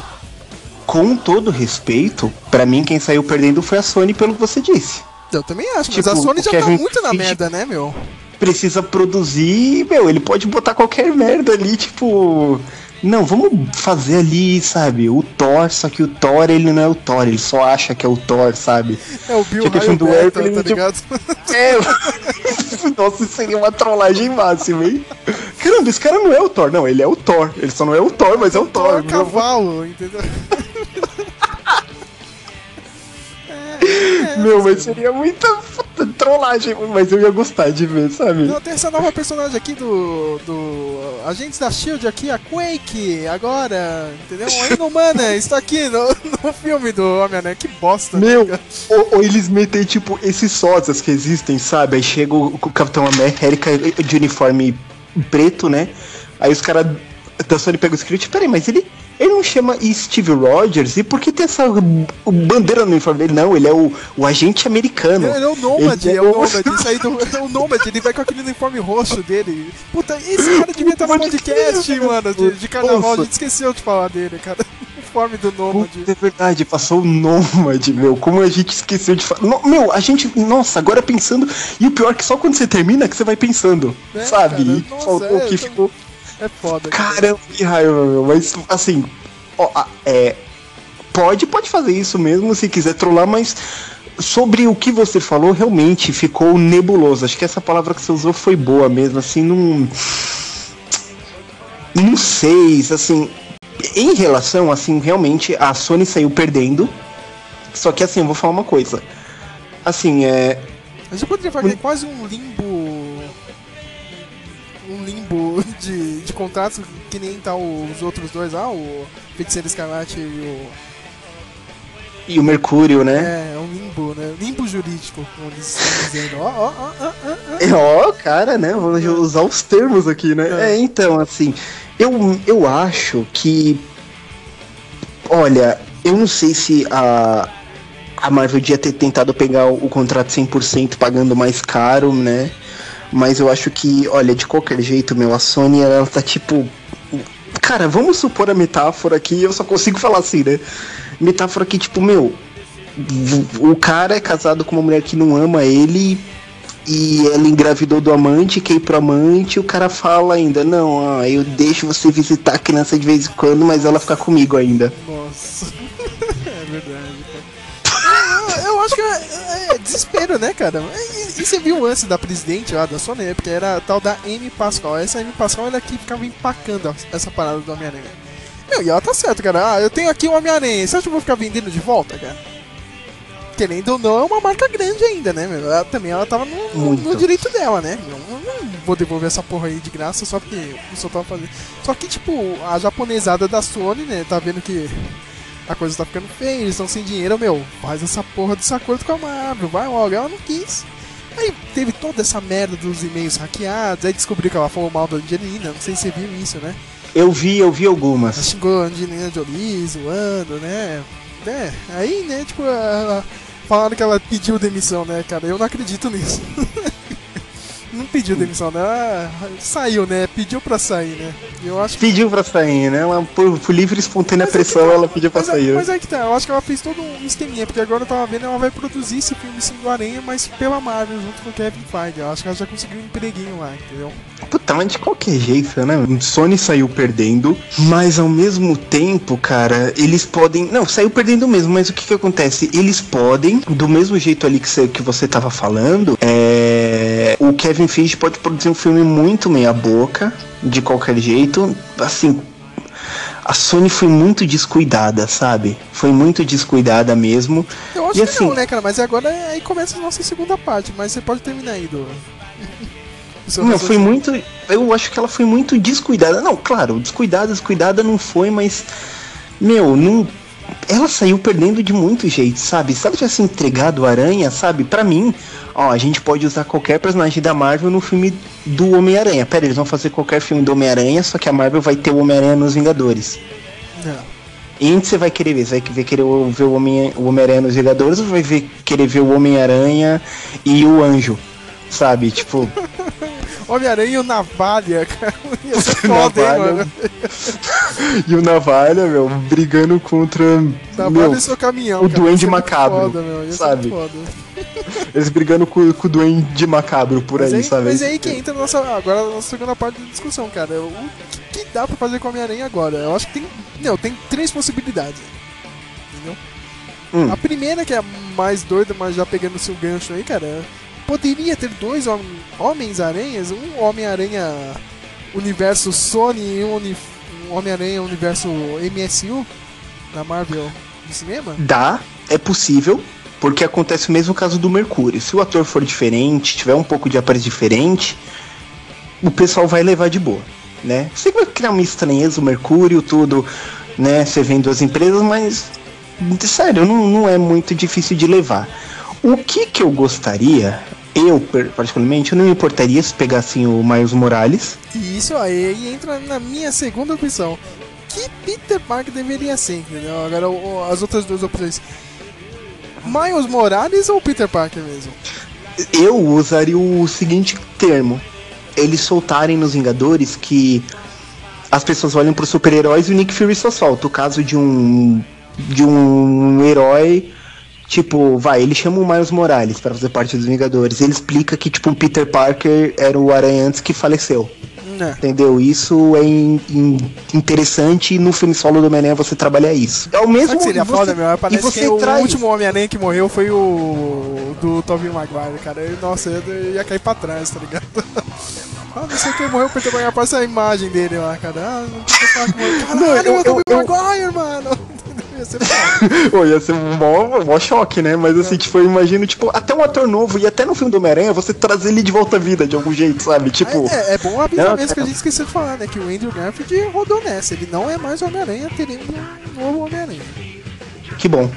Com todo respeito, pra mim quem saiu perdendo foi a Sony pelo que você disse. Eu também acho, Tipo, mas a Sony o já tá muito na merda, né, meu? Precisa produzir, meu, ele pode botar qualquer merda ali, tipo, não, vamos fazer ali, sabe, o Thor, só que o Thor, ele não é o Thor, ele só acha que é o Thor, sabe? É o Bill Raio do Beta, tá tipo, ligado? É, nossa, isso seria uma trollagem máxima, hein? Caramba, esse cara não é o Thor, não, ele é o Thor. Ele só não é o Thor, mas é o Thor. Thor cavalo, entendeu? Meu, mas seria muita trollagem, mas eu ia gostar de ver, sabe? Não, tem essa nova personagem aqui do. do. Agentes da Shield aqui, a Quake, agora, entendeu? A Inumana está aqui no, no filme do Homem-Aranha. Que bosta, né, Meu, ou, ou eles metem, tipo, esses sósias que existem, sabe? Aí chega o, o Capitão América de uniforme preto, né? Aí os caras da Sony pegam o script, peraí, mas ele, ele não chama Steve Rogers? E por que tem essa bandeira no uniforme dele? Não, ele é o, o agente americano. Ele é o Nômade, Ele é o Nômade, isso aí do, é o Nômade, ele vai com aquele uniforme roxo dele. Puta, esse cara devia estar no podcast, mano, de, de carnaval, a gente esqueceu de falar dele, cara. Uniforme do Nômade. É verdade, passou o Nômade, meu. Como a gente esqueceu de falar. Meu, a gente. Nossa, agora pensando. E o pior é que só quando você termina que você vai pensando. É, sabe? cara, nossa, faltou é, que tô- ficou. É foda. Caramba, que raiva, meu. Mas, assim. Ó, é. Pode, pode fazer isso mesmo se quiser trollar, mas. Sobre o que você falou, realmente ficou nebuloso. Acho que essa palavra que você usou foi boa mesmo, assim, não. Não sei, assim. Em relação, assim, realmente a Sony saiu perdendo. Só que assim, eu vou falar uma coisa. Assim, é. A gente poderia fazer quase um limbo. Um limbo de, de contratos que nem tá os outros dois lá, o Feiticeiro Escarlate e o. E o Mercúrio, né? É, é um limbo, né? Limbo jurídico, como eles estão dizendo. Ó, ó, ó, ó, ó. É, cara, né? Vamos usar os termos aqui, né? É, então, assim, eu, eu acho que. Olha, eu não sei se a, a Marvel devia ter tentado pegar o, o contrato 100% pagando mais caro, né? Mas eu acho que, olha, de qualquer jeito, meu, a Sony, ela tá tipo. Cara, vamos supor a metáfora aqui, eu só consigo falar assim, né? Metáfora que, tipo, meu, o cara é casado com uma mulher que não ama ele e ela engravidou do amante, quer ir pro amante, e o cara fala ainda, não, ó, eu deixo você visitar a criança de vez em quando, mas ela fica comigo ainda. Nossa. Desespero, né, cara? E, e você viu o lance da presidente lá da Sony, porque era a tal da Amy Pascal. Essa Amy Pascal era que ficava empacando essa parada do Homem-Aranha. Meu, e ela tá certo, cara. Ah, eu tenho aqui o Homem-Aranha. Você acha que eu vou ficar vendendo de volta, cara? Querendo ou não, é uma marca grande ainda, né, meu? Ela, também ela tava no, no- no direito dela, né? Eu não, vou devolver essa porra aí de graça só porque o pessoal tava fazendo. Só que, tipo, a japonesada da Sony, né, tá vendo que a coisa tá ficando feia, eles estão sem dinheiro, meu, faz essa porra desse acordo com a Marvel, vai logo, ela não quis. Aí teve toda essa merda dos e-mails hackeados, aí descobriu que ela falou mal da Angelina, não sei se você viu isso, né? Eu vi, eu vi Ela algumas. xingou a Angelina Jolie, zoando, né? É, aí, né, tipo, ela- falaram que ela pediu demissão, né, cara? Eu não acredito nisso. não pediu demissão, né? Ela saiu, né? Pediu pra sair, né? Eu acho que. Pediu pra sair, né? Ela, por, por livre e espontânea Mas é que pressão, tá- ela pediu pra mas, é- sair. mas é que tá, eu acho que ela fez todo um esqueminha, porque agora eu tava vendo, ela vai produzir esse filme sim do Aranha, mas pela Marvel, junto com o Kevin Feige. Eu acho que ela já conseguiu um empreguinho lá, entendeu? Puta, mas de qualquer jeito, né? Sony saiu perdendo, mas ao mesmo tempo, cara, eles podem. Não, saiu perdendo mesmo, mas o que que acontece? Eles podem, do mesmo jeito ali que você, que você tava falando, é. O Kevin Feige pode produzir um filme muito meia-boca, de qualquer jeito. Assim, a Sony foi muito descuidada, sabe? Foi muito descuidada mesmo. Eu acho E que assim- não, né, cara? Mas agora aí começa a nossa segunda parte, mas você pode terminar aí, do. Não, foi muito. Eu acho que ela foi muito descuidada. Não, claro, descuidada, descuidada não foi, mas. Meu, não. Ela saiu perdendo de muito jeito, sabe? Se ela tivesse entregado o Aranha, sabe? Pra mim, ó, a gente pode usar qualquer personagem da Marvel no filme do Homem-Aranha. Pera, eles vão fazer qualquer filme do Homem-Aranha, só que a Marvel vai ter o Homem-Aranha nos Vingadores. Não. E onde você vai querer ver? Você vai ver querer ver o Homem- o Homem-Aranha nos Vingadores ou vai ver, querer ver o Homem-Aranha e o Anjo? Sabe? Tipo. Homem-Aranha e o Navalha, cara. Ia ser foda, hein, mano. E o Navalha, meu, brigando contra. Navalha meu, e seu caminhão. o cara. Duende muito Macabro, Foda, meu. Ia ser sabe? foda. Eles brigando com, com o Duende Macabro por Mas aí, aí, sabe? mas aí que entra a nossa, agora a nossa segunda parte da discussão, cara. O que, que dá pra fazer com o Homem-Aranha agora? Eu acho que tem. Não, tem três possibilidades. Entendeu? Hum. A primeira, que é a mais doida, mas já pegando o seu gancho aí, cara. Poderia ter dois hom- Homens-Aranhas, um Homem-Aranha universo Sony e um, um Homem-Aranha universo MSU na Marvel do cinema? Dá, é possível, porque acontece o mesmo caso do Mercúrio. Se o ator for diferente, tiver um pouco de aparência diferente, o pessoal vai levar de boa, né? Você vai criar uma estranheza, o Mercúrio, tudo, né? Você vendo as empresas, mas sério, não, não é muito difícil de levar. O que que eu gostaria, eu particularmente, eu não me importaria se pegassem o Miles Morales. E isso aí entra na minha segunda opção. Que Peter Parker deveria ser, entendeu? Agora as outras duas opções. Miles Morales ou Peter Parker mesmo? Eu usaria o seguinte termo: eles soltarem nos Vingadores que as pessoas olham para super-heróis e o Nick Fury só solta. O caso de um de um herói tipo, vai, ele chama o Miles Morales para fazer parte dos Vingadores. Ele explica que tipo o Peter Parker era o Aranha antes que faleceu. Não. Entendeu? Isso é in- in- interessante e no filme solo do Homem-Aranha você trabalha isso. É o mesmo Sabe seria você- foda, meu? e Parece você que o traz- último Homem-Aranha que morreu foi o do Tobey Maguire, cara. Eu- nossa, eu ia cair pra trás, tá ligado? ah, não sei quem morreu, Peter Maguire, aparece a imagem dele lá, cara. Ah, não tem que falar que morreu. Caralho, Não, eu- é o Tobey eu- eu- Maguire, mano! Ia ser. Pô, ia ser um mó, mó choque, né? Mas assim, tipo, eu imagino, tipo, até um ator novo e até no filme do Homem-Aranha você trazer ele de volta à vida de algum jeito, sabe? Tipo. É, é bom avisar Não, mesmo que a gente esqueceu de falar, né? Que o Andrew Garfield rodou nessa. Ele não é mais Homem-Aranha, teremos um novo Homem-Aranha. Que bom.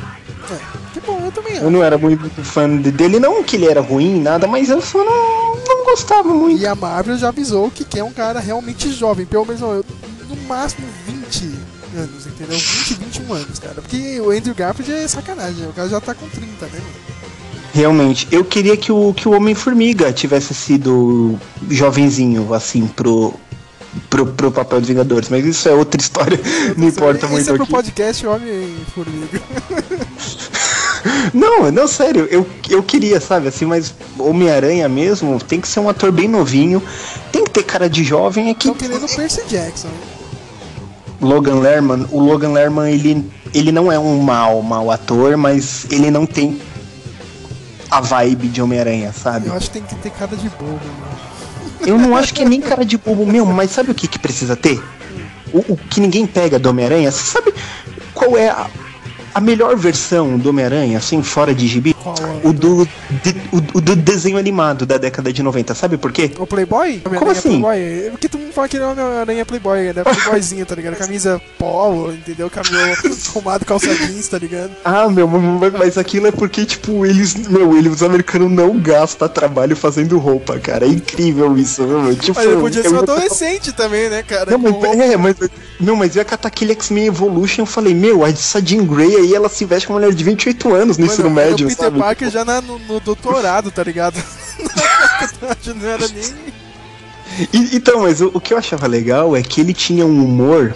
Que bom, eu também Eu não era muito fã de- dele, não que ele era ruim, nada, mas eu só não gostava muito. E a Marvel já avisou que quer um cara realmente jovem, pelo menos ó, no máximo 20 anos, entendeu? 20, 21 anos, cara. Porque o Andrew Garfield é sacanagem, o cara já tá com 30, né, mano? Realmente, eu queria que o, que o Homem-Formiga tivesse sido jovenzinho, assim, pro, pro, pro papel dos Vingadores, mas isso é outra história, não importa Esse muito é pro aqui. podcast Homem-Formiga. Não, não, sério, eu, eu queria, sabe, assim, mas Homem-Aranha mesmo tem que ser um ator bem novinho, tem que ter cara de jovem, é que Tô querendo o Percy Jackson. Logan Lerman, o Logan Lerman, ele, ele não é um mau, mau ator, mas ele não tem a vibe de Homem-Aranha, sabe? Eu acho que tem que ter cara de bobo, mano. Eu não acho que é nem cara de bobo meu, mas sabe o que, que precisa ter? O, o que ninguém pega do Homem-Aranha, você sabe qual é a, a melhor versão do Homem-Aranha, assim, fora de gibi? O do, de- o, o do desenho animado da década de 90, sabe por quê? O Playboy? Como assim? Playboy? Porque todo mundo fala que ele é Homem-Aranha Playboy, né? Playboyzinho, tá ligado? Camisa polo, entendeu? Cabelo arrumado, calça jeans, tá ligado? Ah, meu, mas- aquilo é porque, tipo, eles, meu, eles, os americanos não gastam trabalho fazendo roupa, cara. É incrível isso, meu. Tipo, Mas ele podia ser eu um adolescente também, né, cara? Não, mas, Com- é, mas, não, mas eu ia catar aquele X-Men Evolution, eu falei, meu, essa Jean Grey aí, ela se veste como uma mulher de 28 anos no Mano, ensino médio, o Peter sabe? Parker já na- no, no doutorado, tá ligado? não era nem. E- então, mas o, o que eu achava legal é que ele tinha um humor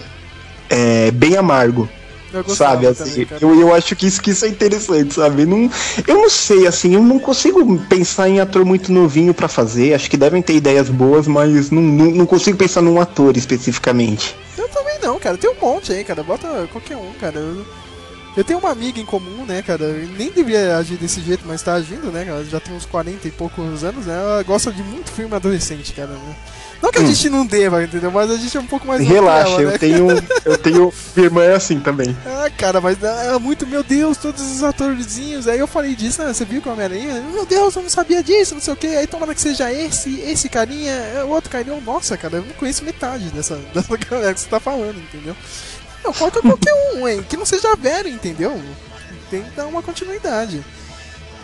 é, bem amargo. Eu Sabe, assim, também, eu, eu acho que isso, que isso é interessante, sabe? Não, eu não sei, assim, eu não consigo pensar em ator muito novinho pra fazer. Acho que devem ter ideias boas, mas não, não, não consigo pensar num ator especificamente. Eu também não, cara. Tem um monte aí, cara. Bota qualquer um, cara. Eu, eu tenho uma amiga em comum, né, cara? Eu nem devia agir desse jeito, mas tá agindo, né? Ela já tem uns 40 e poucos anos, né? Ela gosta de muito filme adolescente, cara. Né? Não que a Hum. gente não deva, entendeu? Mas a gente é um pouco mais Relaxa, ela, eu né? tenho. Eu tenho. Minha irmã é assim também. Ah, cara, mas é muito, meu Deus, todos os atorzinhos. Aí eu falei disso, né? Você viu com a Homem-Aranha? Meu Deus, eu não sabia disso, não sei o que. Aí tomara que seja esse, esse carinha, é, o outro carinha. Nossa, cara, eu não conheço metade dessa, dessa galera que você tá falando, entendeu? Não, coloca qualquer um, hein? Que não seja velho, entendeu? Tem que dar uma continuidade.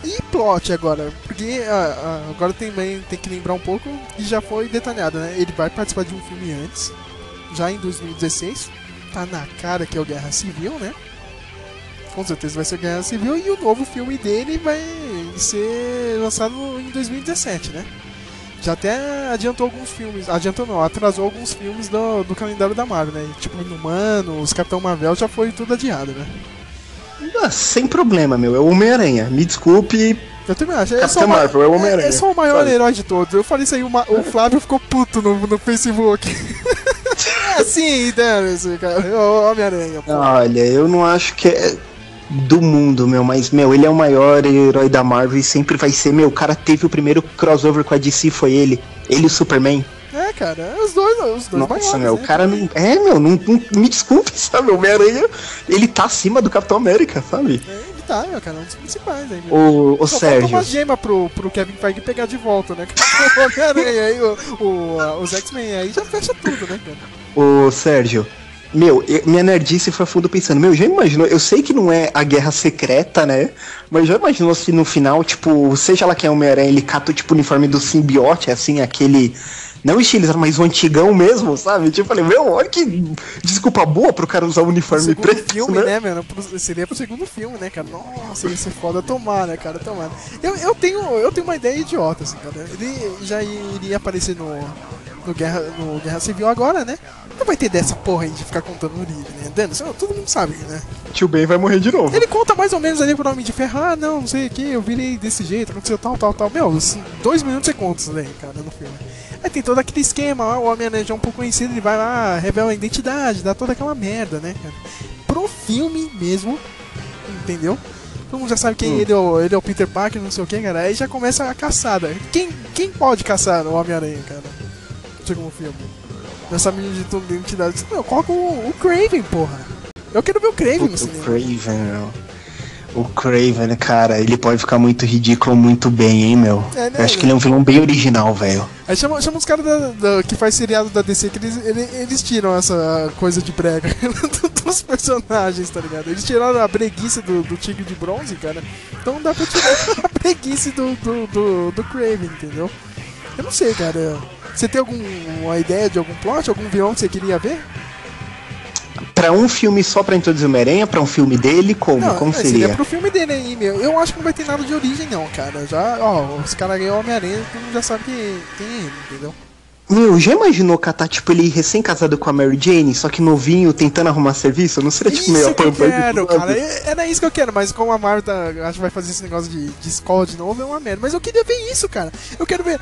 E plot agora, porque ah, ah, agora também tem que lembrar um pouco e já foi detalhado, né? Ele vai participar de um filme antes, já em 2016, tá na cara que é o Guerra Civil, né? Com certeza vai ser Guerra Civil e o novo filme dele vai ser lançado em 2017, né? Já até adiantou alguns filmes, adiantou não, atrasou alguns filmes do, do calendário da Marvel, né? Tipo Inumano, os Capitão Marvel já foi tudo adiado, né? Ah, sem problema, meu. É o Homem-Aranha. Me desculpe. Eu também acho. É Capitão Marvel, é o Homem-Aranha. é só o maior sabe? herói de todos. Eu falei isso aí, o, o Flávio ficou puto no, no Facebook. é assim, dane-se, cara. O Homem-Aranha. Olha, eu não acho que é do mundo, meu, mas, meu, ele é o maior herói da Marvel e sempre vai ser, meu. O cara teve o primeiro crossover com a DC, foi ele. Ele e o Superman. É, cara, os dois, os dois Nossa, maiores, meu, o né? cara não. É, meu, não, não- me desculpe, sabe? O Homem-Aranha, ele tá acima do Capitão América, sabe? É, Ele tá, meu, cara, um dos principais aí. meu. O, o Só Sérgio. falta uma gema pro, pro Kevin Feige pegar de volta, né? O Homem-Aranha aí, o, o, os X-Men aí já fecha tudo, né, cara? Ô, Sérgio, meu, eu- minha nerdice foi a fundo pensando, meu, já imaginou, eu sei que não é a guerra secreta, né? Mas já imaginou se no final, tipo, seja lá quem é o Homem-Aranha, ele cata tipo, o uniforme do simbiote, assim, aquele. Não estilizado, mas o antigão mesmo, sabe? Tipo, eu falei, meu, olha que desculpa boa pro cara usar o uniforme segundo preto. filme, né? né, mano? Pro- Seria pro segundo filme, né, cara? Nossa, ia ser foda tomar, né, cara? Tomar. Eu, eu, tenho, eu tenho uma ideia idiota, assim, cara. Ele já iria aparecer no, no, Guerra, no Guerra Civil agora, né? Não vai ter dessa porra aí de ficar contando o livro, né? Dando, todo mundo sabe, né? Tio Ben vai morrer de novo. Ele conta mais ou menos ali pro nome de ferro. Ah, não, não sei o que, eu virei desse jeito, aconteceu tal, tal, tal. Meu, assim, dois minutos você conta isso daí, cara, no filme. Aí tem todo aquele esquema, o Homem-Aranha já é um pouco conhecido, ele vai lá, revela a identidade, dá toda aquela merda, né, cara? Pro filme mesmo, entendeu? Todo mundo já sabe quem ele, é o, ele é o Peter Parker, não sei o que, cara. Aí já começa a caçada. Quem, quem pode caçar o Homem-Aranha, cara? No segundo filme. Nessa menina de toda identidade. Meu, coloca o, o Craven, porra. Eu quero ver o Craven no Puta, o cinema. Craven, meu. O Craven, cara, ele pode ficar muito ridículo muito bem, hein, meu? É, né, Eu acho que ele é um vilão bem original, velho. Aí chama, chama os caras que faz seriado da DC, que eles, ele- eles tiram essa coisa de brega. os personagens, tá ligado? Eles tiraram a breguice do, do Tigre de Bronze, cara. Então dá pra tirar a breguice do, do, do, do Craven, entendeu? Eu não sei, cara. Você tem alguma ideia de algum plot, algum vilão que você queria ver? Pra um filme só pra introduzir o Homem-Aranha, pra um filme dele, como? Não, como é, seria? pro filme dele aí, meu. Eu acho que não vai ter nada de origem, não, cara. Já, ó, os caras ganham Homem-Aranha, todo mundo já sabe que é ele, entendeu? Meu, já imaginou catar, tipo, ele recém-casado com a Mary Jane, só que novinho, tentando arrumar serviço? Não seria, tipo, meio Isso que eu pampa de quero, cara. É- Era isso que eu quero, mas como a Marvel tá, acho que vai fazer esse negócio de, de escola de novo, é uma merda. Mas eu queria ver isso, cara. Eu quero ver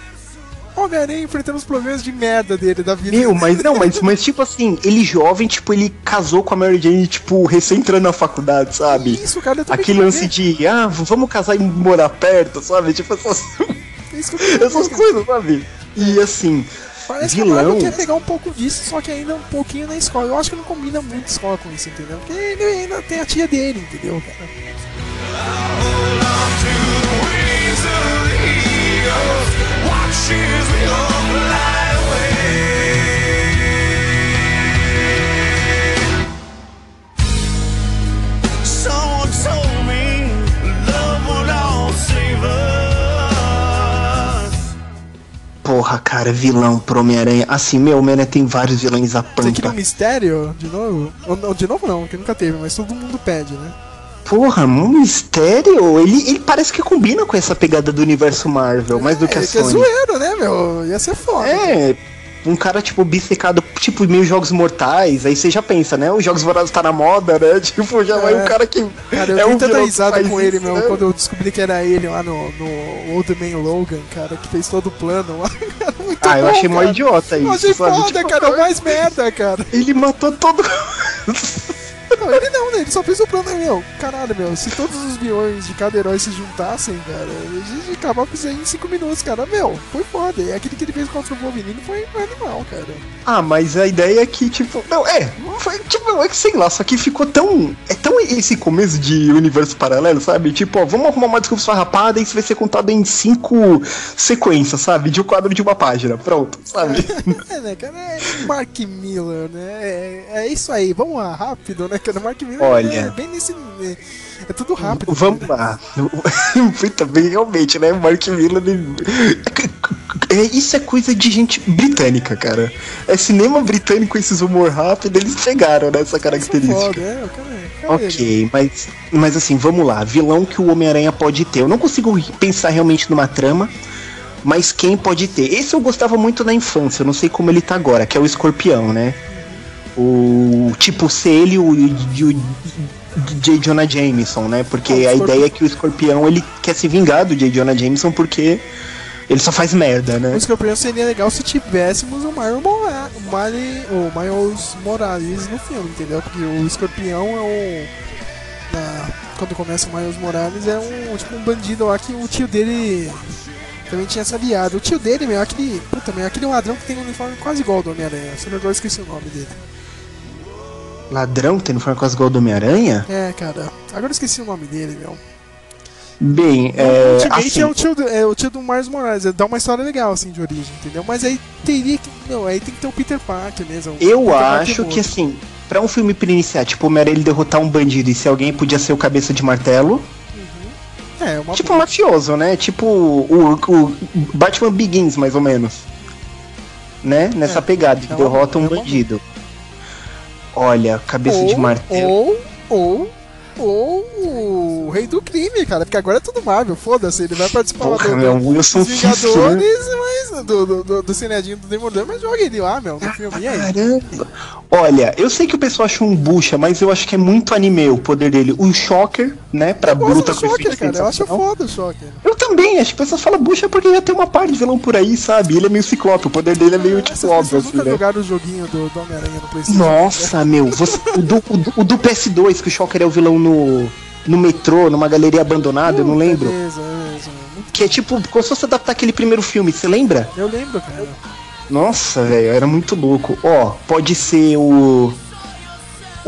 Homem-Aranha enfrentando os problemas de merda dele, da vida. Meu, mas não, mas, mas tipo assim, ele jovem, tipo, ele casou com a Mary Jane, tipo, recém entrando na faculdade, sabe? Isso, cara, eu Aquele lance de, ah, vamos casar e morar perto, sabe? Tipo, essas, É que essas coisas, sabe? E assim, Parece que a Marvel vilão. quer pegar um pouco disso, só que ainda um pouquinho na escola. Eu acho que não combina muito escola com isso, entendeu? Porque ele ainda tem a tia dele, entendeu, cara? Porra, cara, vilão pro Homem-Aranha. Assim, meu, Homem-Aranha tem vários vilões a Você queria um pampa. mistério de novo? Ou, de novo não, que nunca teve, mas todo mundo pede, né? Porra, mistério? Ele, ele parece que combina com essa pegada do universo Marvel, mais do que a É, que é Sony. zoeiro, né, meu? Ia ser foda. É, um cara, tipo, bissecado, tipo, meio jogos mortais, aí você já pensa, né? Os jogos vorazes tá na moda, né? Tipo, já vai É. um cara que. Cara, eu é um tanta risada com ele, meu, né? quando eu descobri que era ele lá no, no Old Man Logan, cara, que fez todo o plano lá. Muito Ah, eu bom, achei mó cara. idiota Eu isso, achei sabe? foda, Tipo, cara, mais merda, cara. Ele matou todo. Não, ele não, né? Ele só fez o plano, meu. Caralho, meu, se todos os vilões de cada herói se juntassem, cara, a gente acabava com isso aí em 5 minutos, cara. Meu, foi foda. E aquele que ele fez contra o Wolverine foi foi animal, cara. Ah, mas a ideia é que, tipo. Não, é. Foi, tipo, é que sei lá, só que ficou tão. É tão esse começo de universo paralelo, sabe? Tipo, ó, vamos arrumar uma desculpa farrapada e isso vai ser contado em cinco sequências, sabe? De um quadro de uma página. Pronto, sabe? É, né, cara? É Mark Miller, né? É, é isso aí, vamos lá, rápido, né, cara? Mark Miller Olha. é bem nesse. É, é tudo rápido. Vamos lá. Puta, bem, realmente, né? Mark Miller. É, isso é coisa de gente britânica, cara. É cinema britânico, esses humor rápido, eles pegaram né, essa característica. Foda, é, o cara é. cara é- Ok, mas, mas assim, vamos lá. Vilão que o Homem-Aranha pode ter. Eu não consigo pensar realmente numa trama, mas quem pode ter? Esse eu gostava muito na infância, eu não sei como ele tá agora, que é o Escorpião, né? O tipo ser ele o, o J. Jonah Jameson, né? Porque Ah, a ideia é que o Escorpião ele quer se vingar do J. Jonah Jameson porque ele só faz merda, né? O Escorpião seria legal se tivéssemos o Miles, Mora o Mile- o Miles Morales no filme, entendeu? Porque o Escorpião é o. na- quando começa o Miles Morales é um tipo um bandido lá que o tio dele também tinha essa aliado. O tio dele, meu, é aquele. Puta, meu, é aquele ladrão que tem um uniforme quase igual ao do Homem-Aranha. Só eu esqueci o nome dele. Ladrão tendo forma quase igual ao do Homem-Aranha? É, cara. Agora eu esqueci o nome dele, meu. Bem, o é. Ultimate Assim, é, o tio do, é o tio do Miles Morales, ele dá uma história legal assim de origem, entendeu? Mas aí teria que. Meu, aí tem que ter o Peter Parker mesmo. Eu Peter acho que assim, pra um filme pra iniciar, tipo, o Homem-Aranha ele derrotar um bandido e se alguém podia ser o cabeça de martelo. É, uma Tipo um mafioso, né? Tipo o, o Batman Begins, mais ou menos. Né? Nessa É, pegada, que é derrota um é bandido. Olha, cabeça de ou, martelo. Ou, ou, ou o rei do crime, cara, porque agora é tudo Marvel, foda-se, ele vai participar lá Porra, do, meu, do, dos né? Vingadores, mas do, do, do, do Cinedinho do Demolidor, mas joga ele lá, meu, no filme, e aí? Caramba. Olha, eu sei que o pessoal acha um bucha, mas eu acho que é muito anime o poder dele. O Shocker, né? Pra Eu gosto bruta do com Shocker, cara, eu acho foda o Shocker. Eu também, acho que o pessoal fala bucha porque já tem uma parte de vilão por aí, sabe? Ele é meio ciclope, o poder dele é meio tipo Essas óbvio, pessoas assim, nunca né? jogaram o joguinho do, do Homem-Aranha no Playstation. Nossa, meu, você- o, do, o do- o do PS2, que o Shocker é o vilão no, no metrô, numa galeria abandonada, eu não lembro. Beleza, beleza. Muito- Que é tipo, como se fosse adaptar aquele primeiro filme, você lembra? Eu lembro, cara. Nossa, velho, era muito louco. Ó, pode ser o.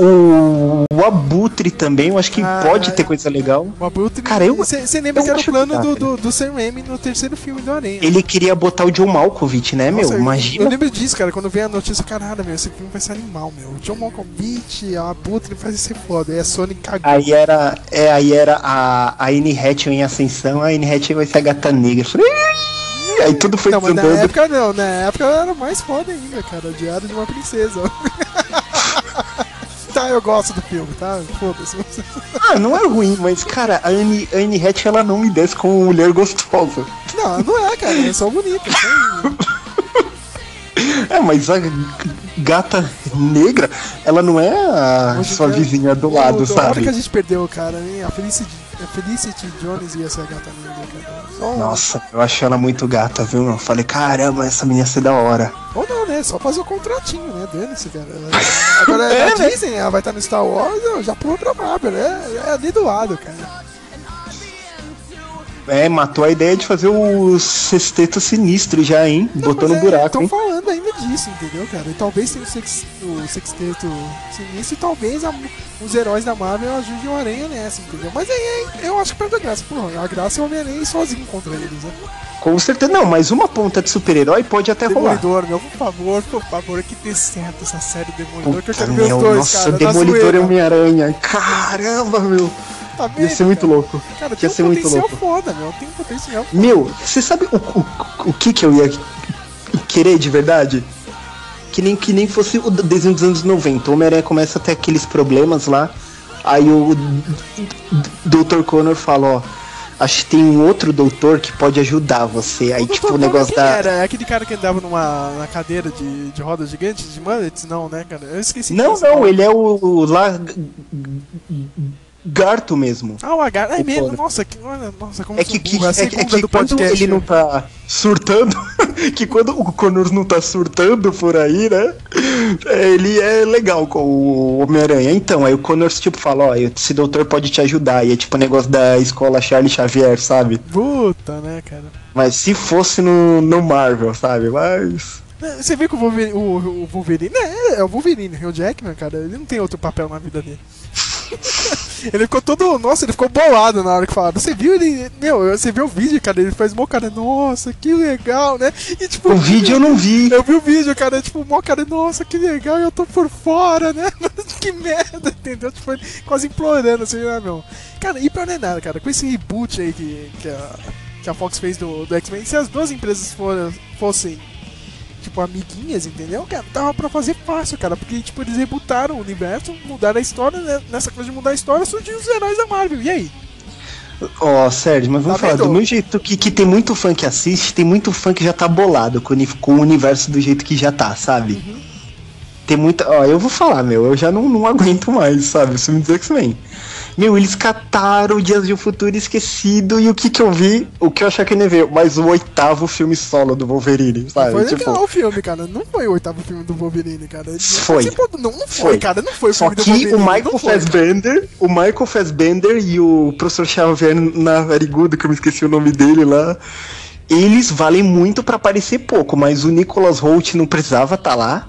O, o Abutre também, eu acho que Ah, pode ter coisa legal. O Abutre. Cara, eu- Você lembra eu que era o plano do, do, do Sam Raimi no terceiro filme do Aranha. Ele queria botar o John Malkovich, né, Nossa, meu? eu- Imagina. Eu lembro disso, cara, quando veio a notícia, caralho, meu, esse filme vai ser animal, meu. John Malkovich, a Abutre vai ser foda. E a Sony cagou. Aí era, é, aí era a, a Anne Hathaway em ascensão, a Anne Hathaway vai ser a gata negra. Eu falei, aí tudo foi Não, mas na desandando. época não, na época era mais foda ainda, cara. Diário de uma princesa. tá, eu gosto do filme, tá? Foda-se. Ah, não é ruim, mas, cara, a Anne, a Anne Hathaway, ela não me desce como mulher gostosa. Não, não é, cara. É só bonita. só- É, mas a gata negra, ela não é a Hoje sua dia- vizinha do lado, hora sabe? que a gente perdeu, cara, hein? A Felicity, a Felicity Jones ia ser a gata negra, cara. Nossa, eu acho ela muito gata, viu? Eu falei, caramba, essa menina ia ser da hora. Ou não, né? Só fazer o contratinho, né? Dane-se, cara. Agora é, da Disney, ela vai estar no Star Wars, eu já pulou pra Marvel, né? É ali do lado, cara. É, matou a ideia de fazer o sexteto sinistro já, hein? Botou no buraco, Estão é, falando ainda disso, entendeu, cara? E talvez tenha o, sex, o sexteto sinistro e talvez a- os heróis da Marvel ajudem o Aranha nessa, entendeu? Mas aí eu acho que perde a graça. Pô, a graça é o Homem-Aranha sozinho contra eles, né? Com certeza, não, mas uma ponta de super-herói pode até rolar. Demolidor, meu, por favor, por favor, que dê certo essa série Demolidor, que eu Puta, quero ver os dois, nossa, cara. Demolidor e Homem-Aranha. Caramba, meu. Tá Ia ser muito cara? louco. Cara, Ia tem ser um muito potencial louco. foda, meu. Tem um potencial Meu, você sabe o, o, o que que eu ia querer de verdade? Que nem, que nem fosse o desenho dos anos 90. O Homem-Aranha começa a ter aqueles problemas lá. Aí o Dr. Connor fala, ó. Acho que tem um outro doutor que pode ajudar você. Aí, tipo, o negócio da. era? É aquele cara que andava numa na cadeira de, de rodas gigantes de mullets? Não, né, cara? Eu esqueci. Não, não, ele é o, o lá. Garto mesmo. Ah, o H. É mesmo, nossa, que, nossa, como É que, que, é, que- é que quando podcast. ele não tá surtando, que quando o Connor não tá surtando por aí, né? é, Ele é legal com o Homem-Aranha. Então, aí o Connor tipo fala, ó, esse doutor pode te ajudar. E é tipo o negócio da escola Charlie Xavier, sabe? Puta, né, cara? Mas se fosse no, no Marvel, sabe? Mas. É, Você vê que o Wolverine, o, o Wolverine é, é o Wolverine, o Jackman, cara, ele não tem outro papel na vida dele. ele ficou todo. Nossa, ele ficou bolado na hora que falaram. Você viu ele. Meu, você viu o vídeo, cara? Ele faz mó cara, nossa, que legal, né? E tipo. O vídeo eu não vi. Eu vi o vídeo, cara, tipo, mó cara, nossa, que legal, eu tô por fora, né? que merda, entendeu? Tipo, ele quase implorando, assim, né, meu? Cara, e pior não é nada, cara, com esse reboot aí que, que, a, que a Fox fez do, do X-Men, se as duas empresas foram, fossem, tipo, amiguinhas, entendeu? Cara, dava pra fazer fácil, cara, porque, tipo, eles rebootaram o universo, mudaram a história, né? Nessa coisa de mudar a história, surgiu os heróis da Marvel, e aí? Ó, Sérgio, mas vamos Tá falar, do meu jeito que, que tem muito fã que assiste, tem muito fã que já tá bolado com, com o universo do jeito que já tá, sabe? Uhum. Tem muita. Ó, eu vou falar, meu, eu já não, não aguento mais, sabe? Os filmes do X-Men. Meu, eles cataram Dias de um Futuro Esquecido e o que que eu vi? O que eu achei que nem ver, mas o oitavo filme solo do Wolverine, sabe? Foi Tipo, legal o filme, cara, não foi o oitavo filme do Wolverine, cara. Ele Foi. do- Não, não foi, cara, não foi o Só que o Michael foi. Fassbender, o Michael Fassbender e o professor Xavier Navarigudo, que eu me esqueci o nome dele lá, eles valem muito pra aparecer pouco, mas o Nicholas Holt não precisava estar lá.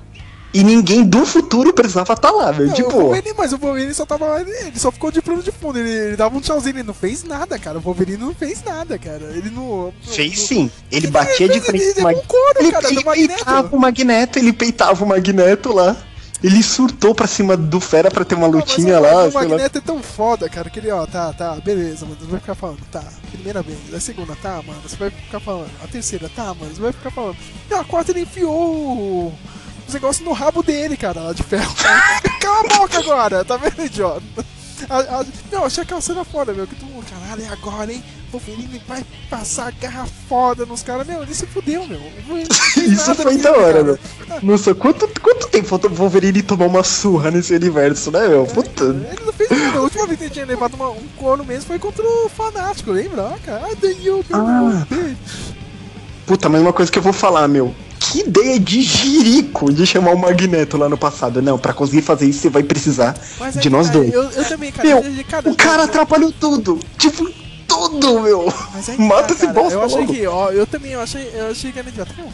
E ninguém do futuro precisava estar lá, velho. Tipo, o Wolverine, mas o Wolverine só tava lá, ele, ele só ficou de plano de fundo, ele, ele dava um tchauzinho, ele não fez nada, cara. O Wolverine não fez nada, cara. Ele não. fez não- sim. Ele batia de ele- frente ele com Mag- um couro, ele, cara, ele Magneto. peitava o Magneto, ele peitava o Magneto lá. Ele surtou pra cima do Fera pra ter uma lutinha Mas lá. O sei lá. Magneto é tão foda, cara, que ele, ó, tá, tá, beleza, mano, você vai ficar falando, tá, primeira vez, a segunda, tá, mano, você vai ficar falando, a terceira, tá, mano, você vai ficar falando. E a quarta ele enfiou o- os negócios no rabo dele, cara, lá de ferro. Cala a boca agora, tá vendo, idiota? A, a, não, achei aquela cena foda, meu, que todo mundo, caralho, é agora, hein? O Wolverine vai passar garra foda nos caras, meu, ele se fudeu, meu. Isso foi da hora, meu. Nossa, quanto, quanto tempo faltou o Wolverine tomar uma surra nesse universo, né, meu? Puta. Ele não fez nada. A última vez que ele tinha levado uma- um corno mesmo foi contra o Fanático, lembra? Ah, cara. Ah, Ah. Puta, mas uma coisa que eu vou falar, meu. Que ideia de jirico de chamar o Magneto lá no passado. Não, pra conseguir fazer isso você vai precisar de aí, nós cara, dois. Eu, eu também, cara. Meu, eu- cara, o cara atrapalhou tudo. Tipo, tudo, meu. Mas aí, Mata tá, esse bosta Eu achei logo. que, ó, eu também eu achei, eu achei que era idiota. Pra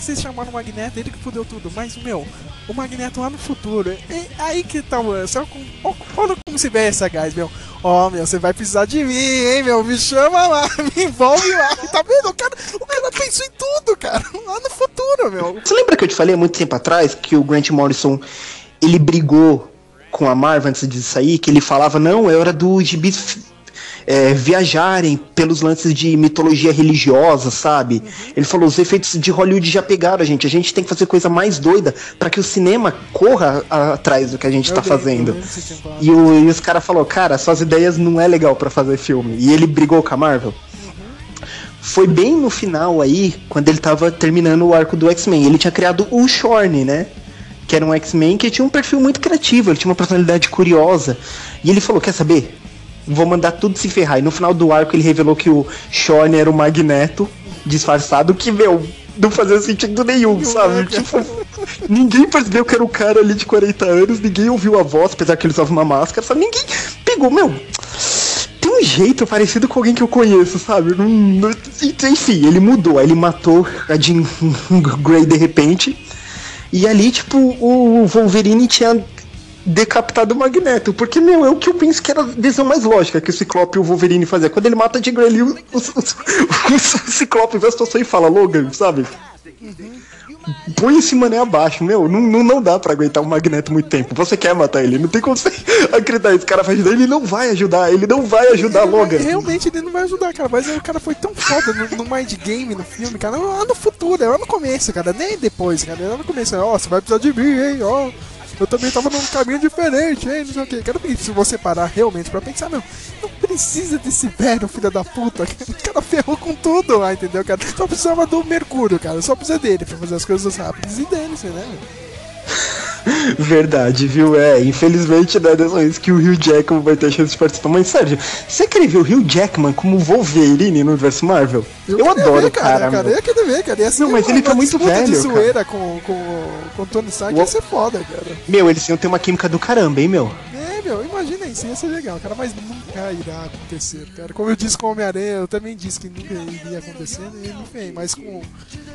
que vocês chamaram o Magneto, ele que fudeu tudo. Mas, meu, o Magneto lá no futuro, é aí que tá o lance. Olha como- Olha como se vê essa guys, meu. Ó, meu, você vai precisar de mim, hein, meu. Me chama lá, me envolve lá. Tá vendo? O cara, o cara pensou em tudo, cara. Lá no futuro, meu. Você lembra que eu te falei há muito tempo atrás que o Grant Morrison ele brigou com a Marvel antes de sair? Que ele falava, não, é hora dos gibis é, viajarem pelos lances de mitologia religiosa, sabe? Ele falou, os efeitos de Hollywood já pegaram a gente, a gente tem que fazer coisa mais doida pra que o cinema corra a- atrás do que a gente tá lembro, fazendo. tinha falado. E, o- e os caras falaram, cara, suas ideias não é legal pra fazer filme. E ele brigou com a Marvel. Foi bem no final aí, quando ele tava terminando o arco do X-Men. Ele tinha criado o Shorn, né? Que era um X-Men que tinha um perfil muito criativo, ele tinha uma personalidade curiosa. E ele falou: Quer saber? Vou mandar tudo se ferrar. E no final do arco ele revelou que o Shorn era o Magneto disfarçado, que, meu, não fazia sentido nenhum, sabe? Tipo, ninguém percebeu que era o cara ali de 40 anos, ninguém ouviu a voz, apesar que ele usava uma máscara, sabe? Ninguém pegou, meu. Tem um jeito parecido com alguém que eu conheço, sabe? Não- não- enfim, ele mudou, aí ele matou a Jean Grey de repente. E ali, tipo, o Wolverine tinha decapitado o Magneto. Porque, meu, é o que eu penso que era a decisão mais lógica que o Ciclope e o Wolverine faziam. Quando ele mata a Jean Grey ali, o, o, o- o Ciclope vê a situação e fala, Logan, sabe? Põe esse mané abaixo, meu. Não, não, não dá pra aguentar o Magneto muito tempo. Você quer matar ele, não tem como você acreditar. Esse cara vai ajudar, ele não vai ajudar, ele não vai ajudar Ele Logan. Realmente ele não vai ajudar, cara. Mas aí o cara foi tão foda no, no mind game, no filme, cara. Lá no futuro, é lá no começo, cara. Nem depois, cara. É lá no começo. Ó, você vai precisar de mim, hein? Ó. Eu também tava num caminho diferente, hein? Não sei o que. Se você parar realmente pra pensar, meu, não precisa desse velho, filho da puta. O cara ferrou com tudo lá, entendeu, cara? Só precisava do Mercúrio, cara. Só precisa dele pra fazer as coisas rápidas e dele, né? Verdade, viu? É, infelizmente não é dessa vez que o Hugh Jackman vai ter chance de participar. Mas, Sérgio, você queria ver o Hugh Jackman como Wolverine no universo Marvel? Eu, queria adoro ver, o cara, cara. meu. Eu queria ver, cara. Ia ser Não, mas uma- ele tá muito disputa de velho, cara. zoeira com, com, com o Tony Stark ia ser foda, cara. Meu, eles iam ter uma química do caramba, hein, meu? É, meu, imagina isso, ia ser legal, cara, mas nunca irá acontecer, cara. Como eu disse com o Homem-Aranha, eu também disse que nunca iria acontecer, né? e não vem, mas com.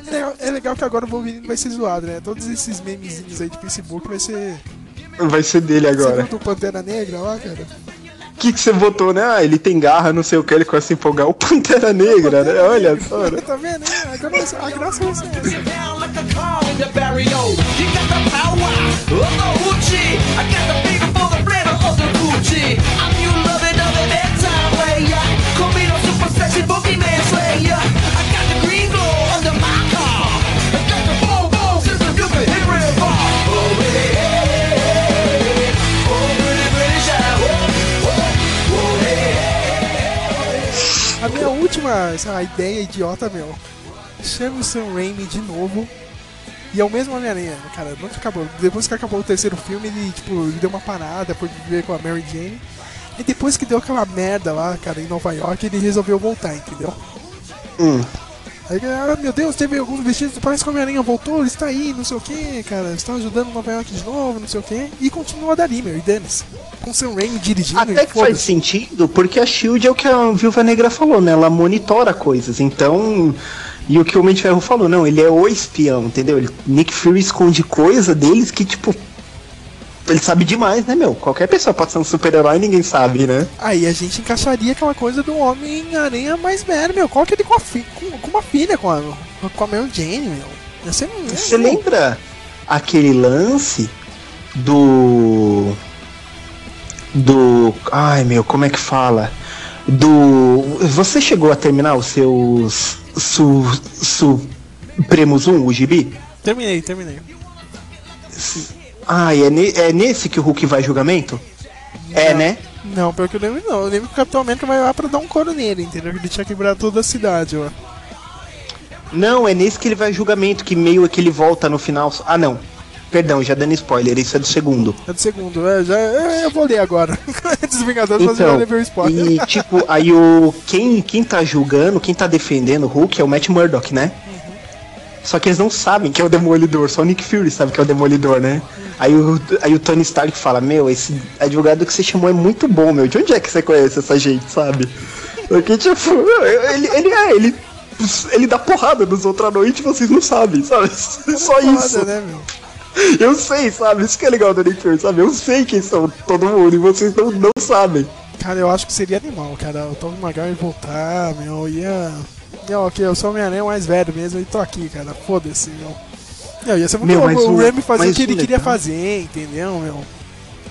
É legal, é legal que agora o Wolverine vai ser zoado, né? Todos esses memezinhos aí de Facebook vai ser. Vai ser dele Você agora. do Pantera Negra lá, cara? O que, que você votou, né? Ah, ele tem garra, não sei o que, ele começa a empolgar. O Pantera Negra, né? Olha só. né? Tá vendo? né? Agora a graça ser essa. Essa ideia idiota, meu. Chame o Sam Raimi de novo. E é o mesmo Homem-Aranha, cara. Nunca acabou. Depois que acabou o terceiro filme, ele, tipo, deu uma parada por viver com a Mary Jane. E depois que deu aquela merda lá, cara, em Nova York, ele resolveu voltar, entendeu? Hum. Aí, ah, meu Deus, teve alguns vestidos, parece que o Homem-Aranha voltou, ele está aí, não sei o que, cara, está ajudando Nova York de novo, não sei o que, e continua dali, meu, e dane-se. Com Sam Raimi dirigindo, Até que faz sentido, porque a Shield é o que a Viúva Negra falou, né? Ela monitora coisas. Então. E o que o Homem de Ferro falou, não, ele é o espião, entendeu? Ele, Nick Fury esconde coisa deles que, tipo. Ele sabe demais, né, meu? Qualquer pessoa pode ser um super-herói e ninguém sabe, né? Aí a gente encaixaria aquela coisa do Homem-Aranha mais velho, meu. Qual que ele com, fi- com, com uma filha, com a, com a Mary Jane, meu. Você lembra aquele lance do. Do. Ai meu, como é que fala? Do. Você chegou a terminar os seus. Su. Supremos 1, o gibi? Terminei, terminei. Ah, é, ne- é nesse que o Hulk vai julgamento? É, né? Não, pelo que eu lembro, não. Eu lembro que o Capitão América vai lá pra dar um coro nele, entendeu? Ele tinha quebrado toda a cidade, ó. Não, é nesse que ele vai julgamento, que meio que ele volta no final. Ah, não. Perdão, já dando spoiler, isso é do segundo. É do segundo, é, já, é, eu vou ler agora. Dos Vingadores, mas eu já Então, levei o spoiler. e tipo, aí o quem, quem tá julgando, quem tá defendendo o Hulk é o Matt Murdock, né? Só que eles não sabem que é o Demolidor, só o Nick Fury sabe que é o Demolidor, né? Aí o, aí o Tony Stark fala, meu, esse advogado que você chamou é muito bom, meu. De onde é que você conhece essa gente, sabe? Porque, tipo, ele, ele é, ele ele dá porrada nos outros à noite e vocês não sabem, sabe? Só isso. Foda, né, meu? Eu sei, sabe? Isso que é legal do Nick Fury, sabe? Eu sei quem são todo mundo e vocês não, não sabem. Cara, eu acho que seria animal, cara. O Tom Maguire voltar, meu, ia. Meu, ok, eu sou o Homem-Aranha mais velho mesmo e tô aqui, cara. Foda-se, meu. Meu, ia ser muito Meu, bom o o- Remy fazer o que ele queria legal- fazer, entendeu, meu?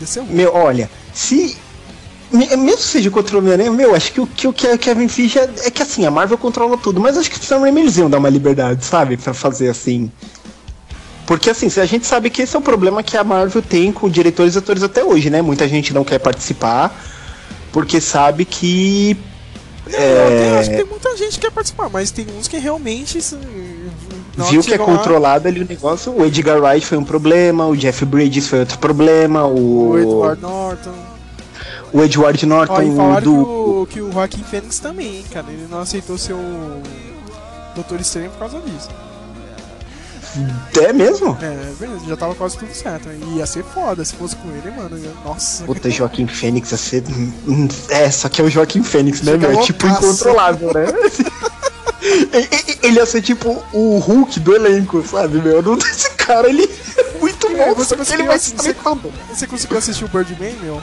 Ia ser um. Meu, olha, se. me- Mesmo seja contra o Homem-Aranha, meu, acho que o que o Kevin Feige é, é que assim, a Marvel controla tudo, mas acho que o Sam Raimi eles iam dar uma liberdade, sabe? Pra fazer assim. Porque assim, a gente sabe que esse é o problema que a Marvel tem com diretores e atores até hoje, né? Muita gente não quer participar, porque sabe que. Eu até acho que É, tem muita gente que quer participar, mas tem uns que realmente. assim, viu que é controlado ali o negócio. O Edgar Wright foi um problema, o Jeff Bridges foi outro problema, o. O Edward Norton. o Edward Norton Ó, do. que, o, que o Joaquim Fênix também, cara. Ele não aceitou ser o Doutor Estranho por causa disso. É mesmo? É, beleza, já tava quase tudo certo. né? Ia ser foda se fosse com ele, mano. Nossa. Puta, Joaquim Fênix ia ser. É, só que é o Joaquim Fênix, né, meu? É tipo incontrolável, né? E- e- Ele ia ser tipo o Hulk do elenco, sabe, meu? Não, esse cara, ele é muito É, bom. você, ele vai saber tudo. você conseguiu assistir o Birdman, meu?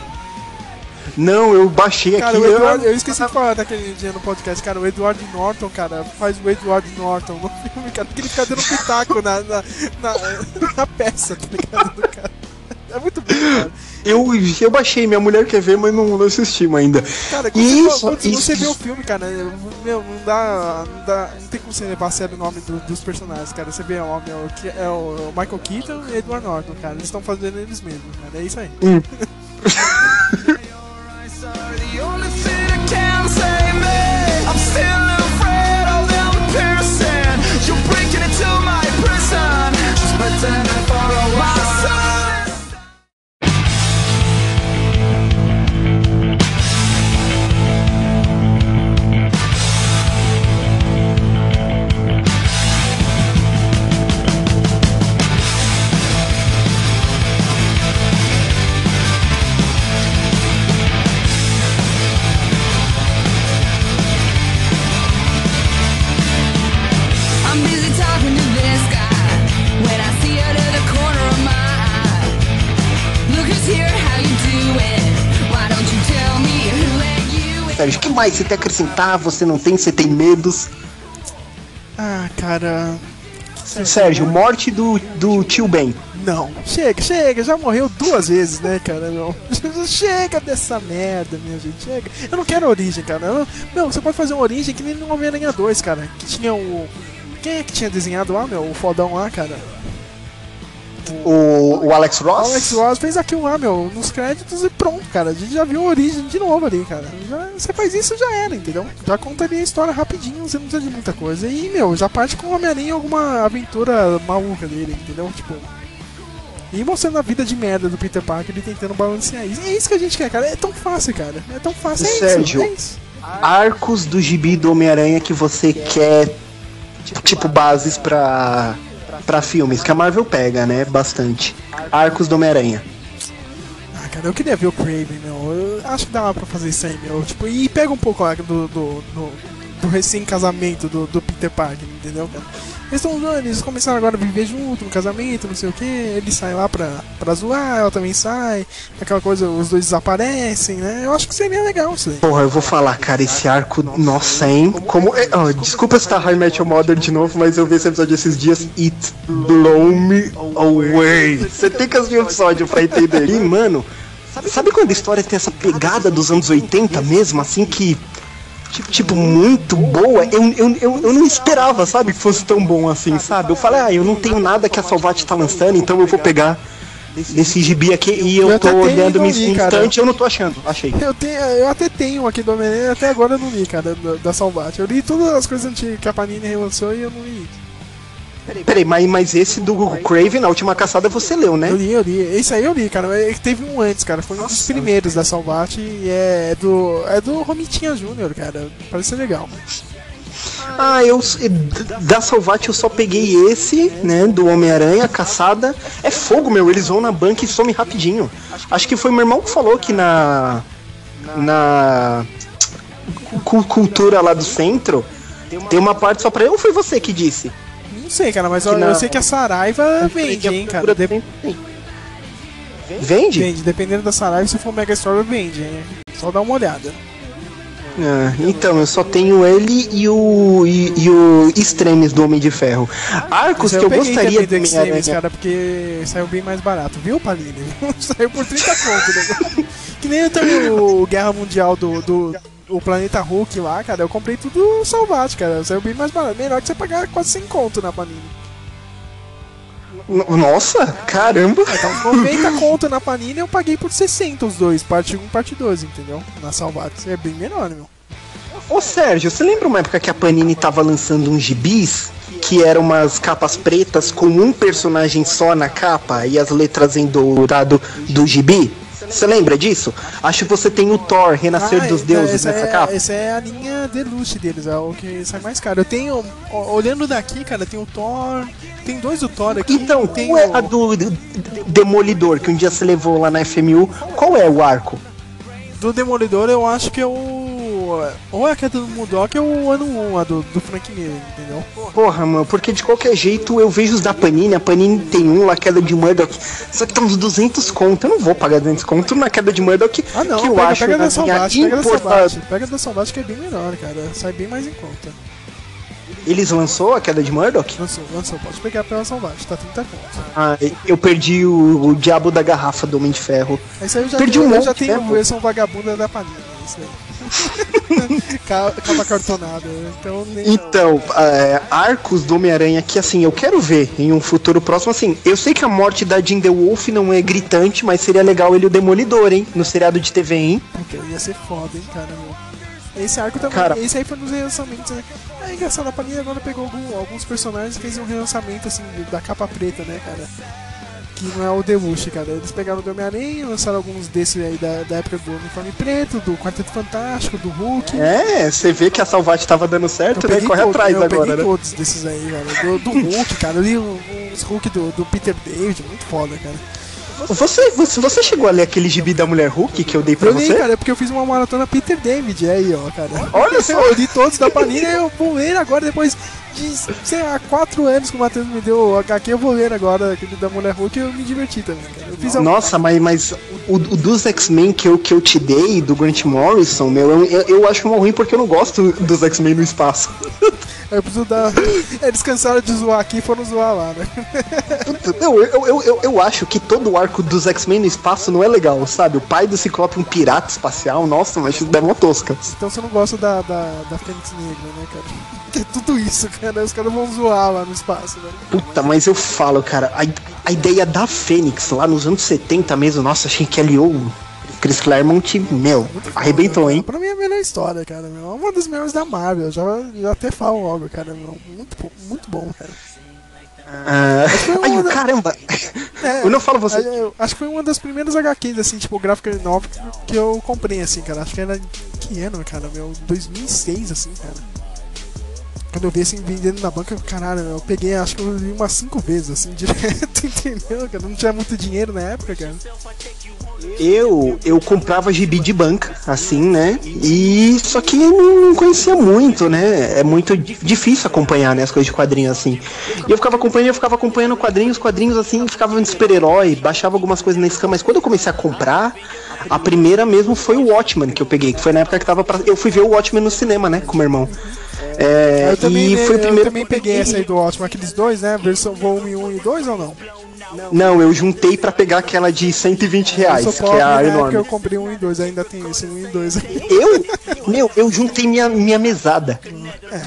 Não, eu baixei Cara, aqui. o eu- eu esqueci de falar daquele dia no podcast, cara, o Edward Norton, cara, faz o Edward Norton no filme, cara, porque ele fica dando pitaco na, na, na, na peça, tá ligado? do cara. É muito bom, cara. Eu, eu baixei, minha mulher quer ver, mas não, não assistimos ainda. Cara, quando, Isso, você, quando isso, você vê o filme, cara, meu, não dá, não dá. Não tem como você levar a sério o nome do- dos personagens, cara. Você vê meu, que é o Michael Keaton e Edward Norton, cara. Eles estão fazendo eles mesmos, cara. É isso aí. Hum. The only thing that can save me, I'm still afraid Sérgio, o que mais você tem a acrescentar? Você não tem, você tem medos? Ah, cara. Sérgio, morte do, do tio Ben. Não, chega, chega, já morreu duas vezes, né, cara? Não. Chega dessa merda, minha gente, chega. Eu não quero origem, cara. Eu- meu, você pode fazer uma origem que nem no Homem-Aranha 2, cara. Que tinha o. Quem é que tinha desenhado lá, meu? O fodão lá, cara? O, o Alex Ross? Alex Ross fez aquilo lá, meu, nos créditos e pronto, cara. A gente já viu a origem de novo ali, cara. Já- você faz isso já era, entendeu? Já contaria a história rapidinho, você não precisa de muita coisa. E, meu, já parte com o Homem-Aranha em alguma aventura maluca dele, entendeu? Tipo. E mostrando a vida de merda do Peter Parker ele tentando balancear isso. É isso que a gente quer, cara. É tão fácil, cara. É tão fácil. É Sérgio, isso, é isso. arcos do gibi do Homem-Aranha que você quer, tipo, bases pra, pra filmes, que a Marvel pega, né? Bastante. Arcos do Homem-Aranha. Cara, eu queria ver o Craven, meu. Eu acho que dá pra fazer isso aí, meu. Tipo, e pega um pouco lá do, do, do, do recém-casamento do, do Peter Parker, entendeu, cara? Eles estão eles começaram agora a viver junto no casamento, não sei o que. Ele sai lá pra, pra zoar, ela também sai. Aquela coisa, os dois desaparecem, né? Eu acho que seria legal isso aí. Porra, eu vou falar, cara, esse arco, nossa, hein? Como. é- ó, desculpa citar High Metal Modern de novo, mas eu vi esse episódio esses dias. It blow me away. Você tem que assistir o episódio pra entender. E, mano, sabe quando a história tem essa pegada dos anos 80 mesmo, assim que. Tipo, muito boa. Eu, eu, eu, eu não esperava, sabe, que fosse tão bom assim, sabe? Eu falei, ah, eu não tenho nada que a Salvat tá lançando, então eu vou pegar esse gibi aqui e eu Eu tô olhando e no cara. instante, eu não tô achando. Achei. Eu, tenho, eu até tenho aqui do Homem-Aranha, até agora eu não li, cara, da, da Salvat. Eu li todas as coisas antigas que a Panini relançou e eu não li. Peraí, mas, mas esse do Craven, a última caçada, você leu, né? Eu li, eu li. Esse aí eu li, cara. É Teve um antes, cara. Foi um dos primeiros da Salvat e é do. É do Romitinha Júnior, cara. Parece ser legal. Ah, eu. Da Salvat eu só peguei esse, né? Do Homem-Aranha, caçada. É fogo, meu. Eles vão na banca e somem rapidinho. Acho que foi meu irmão que falou que na. Na. cu- Cultura lá do centro. Tem uma parte só pra eu ou foi você que disse? Sei, cara, mas eu, eu sei que a Saraiva vende, hein, cara. De- Vende? Vende, dependendo da Saraiva, se for Mega Store, vende, hein. Só dá uma olhada. Ah, então, eu só tenho ele e o. e, e o Extremes do Homem de Ferro. Arcos Mas que eu gostaria de Extremes, Homem-Aranha. cara, porque saiu bem mais barato, viu, Paline? saiu por 30 conto, né? Que nem também o Guerra Mundial do, do o Planeta Hulk lá, cara, eu comprei tudo salvate, cara. Saiu bem mais barato. Melhor que você pagar quase 100 conto na Panini. Nossa, caramba! É, tá uns 90 conto na Panini eu paguei por 60 os dois, parte 1 e parte 2, entendeu? Na Salvates. É bem melhor, meu. Ô Sérgio, você lembra uma época que a Panini tava lançando uns gibis? Que eram umas capas pretas com um personagem só na capa e as letras em dourado do gibi? Você lembra disso? Acho que você tem o Thor, Renascer Ah, dos é, Deuses essa nessa é, capa. Essa é a linha deluxe deles, é o que sai mais caro. Eu tenho, olhando daqui, cara, tem o Thor, tem dois do Thor aqui. Então, tem qual é o- a do Demolidor que um dia você levou lá na FMU? Qual é o arco? Do Demolidor eu acho que é o. Ou é a queda do Mudok ou o ano 1, a do, do Frank Miller, entendeu? Porra, mano, porque de qualquer jeito eu vejo os da Panini, a Panini tem um lá, queda de Murdoch, só que tá uns 200 conto, eu não vou pagar 200 conto na queda de Murdoch, Ah não, que eu pega, acho pega da Salvate, minha pega da. Pega da Salvate que é bem melhor, cara. Sai bem mais em conta. Eles lançou a queda de Murdoch? Lançou, lançou, pode pegar pela Salvate, tá 30 conto. Ah, eu perdi o, o diabo da garrafa do Homem de Ferro. Esse aí eu já Perdi um eu já monte, tenho né, a versão vagabunda da Panini, isso aí. Ca- Capa cartonada, então nem. Então, é, arcos do Homem-Aranha que assim, eu quero ver em um futuro próximo, assim, eu sei que a morte da Jean The Wolf não é gritante, mas seria legal ele o Demolidor, hein, no seriado de TV, hein? Puta, ia ser foda, hein, cara. Esse arco também, Cara. esse aí foi nos relançamentos, né? É engraçado, a Panini agora pegou algum- alguns personagens e fez um relançamento, assim, da capa preta, né, cara? Que não é o Deluxe, cara. Eles pegaram o do Homem-Aranha, lançaram alguns desses aí da, da época do Uniforme Preto, do Quarteto Fantástico, do Hulk. É, você vê que a Salvate tava dando certo, né? Corre todos, atrás eu agora, peguei né? todos desses aí, cara. Do, do Hulk, cara. Eu li os Hulk do, do Peter David, muito foda, cara. Você, você, você chegou a ler aquele gibi da Mulher Hulk que eu dei pra Eu li, você? cara, é porque eu fiz uma maratona Peter David, é aí, ó, cara. Olha só. Eu li todos da Panini, eu vou ler agora, depois de, sei lá, quatro anos que o Matheus me deu o HQ, eu vou ler agora aquele da Mulher Hulk e eu me diverti também. Eu fiz Nossa, mas, mas o, o dos X-Men que eu, que eu te dei, do Grant Morrison, meu, eu, eu, acho uma ruim porque eu não gosto dos X-Men no espaço. Eu preciso dar. Eles cansaram de zoar aqui e foram zoar lá, né? Não, eu, eu, eu, eu acho que todo o arco dos X-Men no espaço não é legal, sabe? O pai do Ciclope um pirata espacial, nossa, mas isso é uma tosca. Então você não gosta da, da, da Fênix Negra, né, cara? Que é tudo isso, cara. Os caras vão zoar lá no espaço, né? Puta, mas eu falo, cara, a, a ideia da Fênix lá nos anos 70 mesmo, nossa, achei que o Chris Claremont, meu, arrebentou, hein? Pra mim é a melhor história, cara. Meu. É uma das melhores da Marvel. Já, já até falo logo, cara. Meu. Muito, bom- muito bom, cara. Ah, ai, caramba! É, eu não falo você. é, acho que foi uma das primeiras HQs, assim, tipo, gráfica nova que eu comprei, assim, cara. Acho que era. Que ano, cara? Meu, 2006, assim, cara. Quando eu vi assim, vendendo na banca, caralho, eu peguei, acho que eu li umas cinco vezes, assim, direto, entendeu, cara? Não tinha muito dinheiro na época, cara. Eu, eu comprava gibi de banca, assim, né? E só que eu não conhecia muito, né? É muito di- difícil acompanhar, né, as coisas de quadrinhos assim. E eu ficava acompanhando, eu ficava acompanhando quadrinhos, quadrinhos assim, ficava vendo super-herói, baixava algumas coisas na Scan, mas quando eu comecei a comprar, a primeira mesmo foi o Watchmen que eu peguei, que foi na época que tava pra... eu fui ver o Watchmen no cinema, né, com meu irmão. É, eu também, e foi o eu primeiro também peguei essa aí do ótimo, aqueles dois, né? Versão volume 1 e 2 ou não? Não, eu juntei pra pegar aquela de 120 reais, que é a né? Enorme. eu comprei 1 e 2, ainda tem esse 1 e 2 aí. Eu? Meu, eu juntei minha, minha mesada.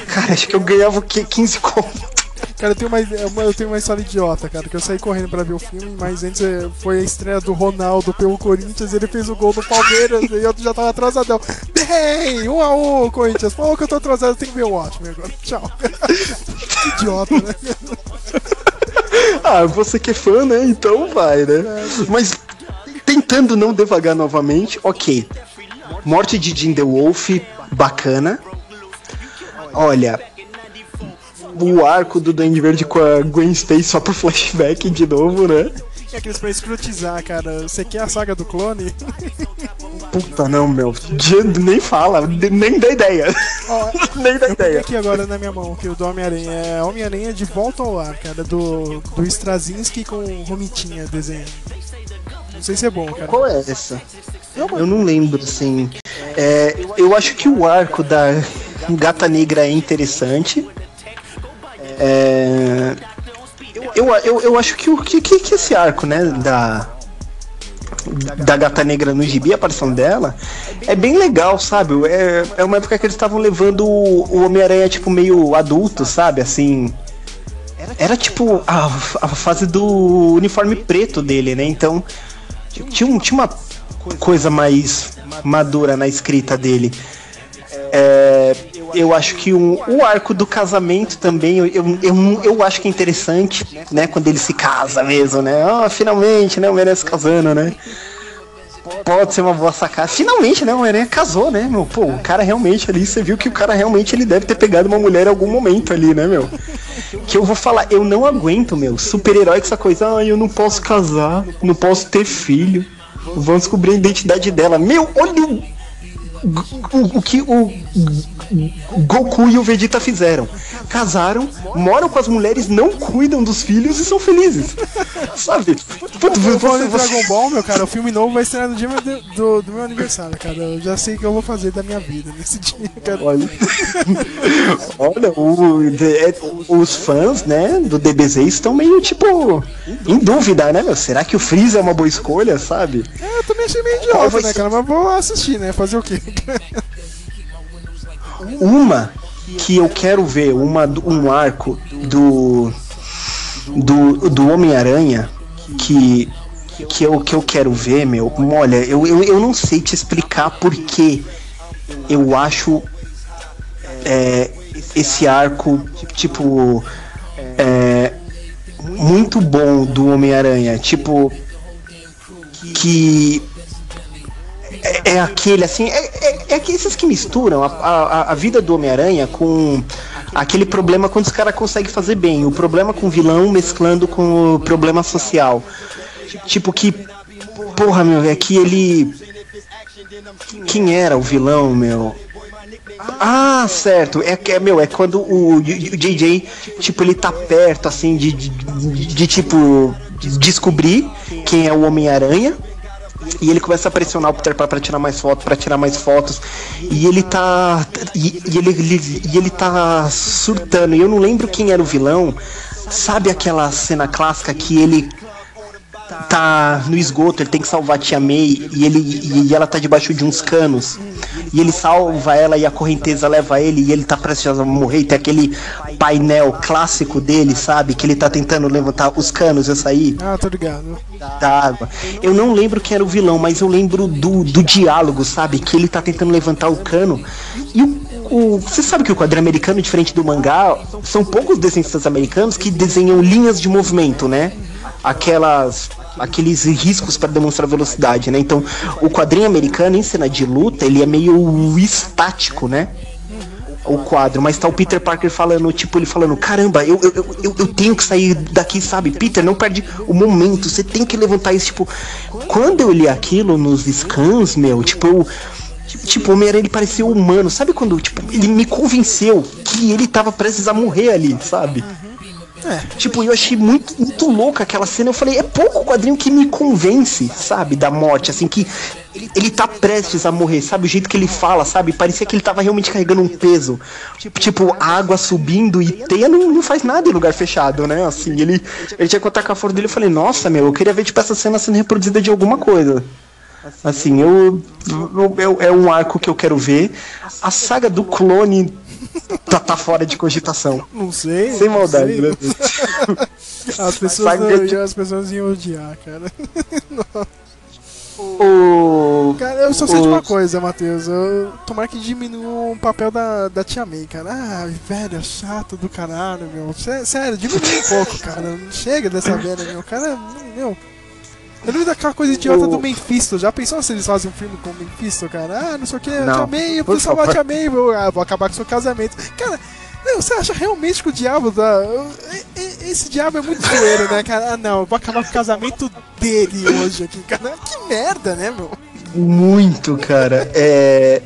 Cara, acho que eu ganhava o quê? 15 conto. Cara, eu tenho, uma, eu tenho uma história idiota, cara, que eu saí correndo pra ver o filme, mas antes eh, foi a estreia do Ronaldo pelo Corinthians, ele fez o gol do Palmeiras e eu já tava atrasadão. Bem, um a um, Corinthians. Pô, que eu tô atrasado, eu tenho que ver o ótimo agora. Tchau. que idiota, né? Ah, você que é fã, né? Então vai, né? Mas tentando não devagar novamente, ok. Morte de Jim The Wolf, bacana. Olha, o arco do Duende Verde com a Gwen Stacy só pro flashback de novo, né? E aqueles pra escrotizar, cara. Você quer a saga do clone? Puta, não, meu. Nem fala, nem dá ideia. Nem dá eu ideia. aqui agora na minha mão, que o do Homem-Aranha é Homem-Aranha de volta ao ar, cara, do, do Straczynski com o Romitinha desenhando. Não sei se é bom, cara. Qual é essa? Eu não lembro, assim. É, eu acho que o arco da Gata Negra é interessante. É, eu, eu, eu acho que, o que, que, que esse arco, né, da, da Gata Negra no gibi, a aparição dela, é bem legal, sabe? É, é uma época que eles estavam levando o, Homem-Aranha, tipo, meio adulto, sabe? Assim. Era tipo a, a fase do uniforme preto dele, né? Então tinha, tinha uma coisa mais madura na escrita dele. Eu acho que o arco do casamento também, eu, eu, eu, eu acho que é interessante, né? Quando ele se casa mesmo, né? Ah, finalmente, né? O se casando, né? Pode ser uma boa sacada. Finalmente, né? O Homem-Aranha casou, né, meu? Pô, o cara realmente ali, você viu que o cara realmente ele deve ter pegado uma mulher em algum momento ali, né, meu? Que eu vou falar, eu não aguento, meu. Super-herói com essa coisa, ah, eu não posso casar, não posso ter filho. Vamos descobrir a identidade dela. Meu, olha o o, que o Goku e o Vegeta fizeram. Casaram, moram com as mulheres, não cuidam dos filhos e são felizes. Sabe? Puta, Eu falando de você- Dragon Ball, meu cara, o filme novo vai estrear no dia do, do, do meu aniversário, cara. Eu já sei o que eu vou fazer da minha vida nesse dia, cara. Olha, olha o- de- é, os fãs, né, do DBZ estão meio tipo em dúvida, né, meu? Será que o Freeza é uma boa escolha, sabe? É, eu também achei meio idiota, né, cara? Mas vou assistir, né? Fazer o quê? Uma que eu quero ver, uma, um arco do do, do Homem-Aranha que que eu, que eu quero ver, meu. Olha, eu, eu, eu não sei te explicar porque eu acho é, esse arco, tipo, é, muito bom do Homem-Aranha. Tipo, que é, é aquele assim, é, é, é esses que misturam a, a, a vida do Homem-Aranha com aquele problema quando os caras conseguem fazer bem, o problema com o vilão mesclando com o problema social. Tipo que, porra, meu, é que ele. Quem era o vilão, meu? Ah, certo. É é meu, é quando o, o JJ, tipo, ele tá perto assim de, de, de, de, tipo descobrir quem é o Homem-Aranha. E ele começa a pressionar o Peter Parker pra tirar mais fotos, pra tirar mais fotos. E ele tá. E, e ele, ele- e ele tá surtando. E eu não lembro quem era o vilão. Sabe aquela cena clássica que ele tá no esgoto, ele tem que salvar a tia May e ele e ela tá debaixo de uns canos. E ele salva ela e a correnteza leva ele e ele tá prestes a morrer. E tem aquele painel clássico dele, sabe? Que ele tá tentando levantar os canos e sair Ah, tô ligado. da água. Eu não lembro quem era o vilão, mas eu lembro do, do diálogo, sabe? Que ele tá tentando levantar o cano. E o, o- Você sabe que o quadrinho americano, diferente do mangá, são poucos desenhistas americanos que desenham linhas de movimento, né? Aquelas. Aqueles riscos para demonstrar velocidade, né? Então, o quadrinho americano em cena de luta, ele é meio estático, né? o quadro, mas tá o Peter Parker falando, tipo, ele falando, caramba, eu, eu, eu- eu, tenho que sair daqui, sabe? Peter, não perde o momento, você tem que levantar isso, tipo, quando eu li aquilo nos scans, meu, tipo, eu. Tipo, o Homem-Aranha ele parecia humano, sabe quando, tipo, ele me convenceu que ele tava prestes a morrer ali, sabe? Tipo, eu achei muito, muito louca aquela cena. Eu falei, é pouco o quadrinho que me convence, sabe, da morte, assim, que ele, ele tá prestes a morrer, sabe? O jeito que ele fala, sabe? Parecia que ele tava realmente carregando um peso. Tipo, a água subindo e teia não, não faz nada em lugar fechado, né? Assim, ele, ele tinha que atacar a força dele. Eu falei, nossa, meu, eu queria ver, tipo, essa cena sendo reproduzida de alguma coisa. Assim, eu, eu, eu- é um arco que eu quero ver. A saga do clone tá, tá fora de cogitação. Não sei. Sem maldade, sei. né? As pessoas, não- de- as pessoas iam odiar, cara. O. Cara, eu só sei de o- uma coisa, Matheus. Eu, tomara que diminua o papel da, da Tia May, cara. Ah, velho, chato do caralho, meu. Sé- Sério, diminui um pouco, cara. Chega dessa velha, meu. Cara, meu. Eu lembro daquela coisa idiota O- do Mephisto. Já pensou se eles fazem um filme com o Mephisto, cara? Ah, não sei o que, Não, Tia May, eu preciso salvar a favor. Tia May, vou, ah, vou acabar com seu casamento. Cara, meu, você acha realmente que o diabo da. e- Esse diabo é muito zoeiro, né, cara? Ah, não, eu vou acabar com o casamento dele hoje aqui, cara. Que merda, né, meu? muito, cara. É.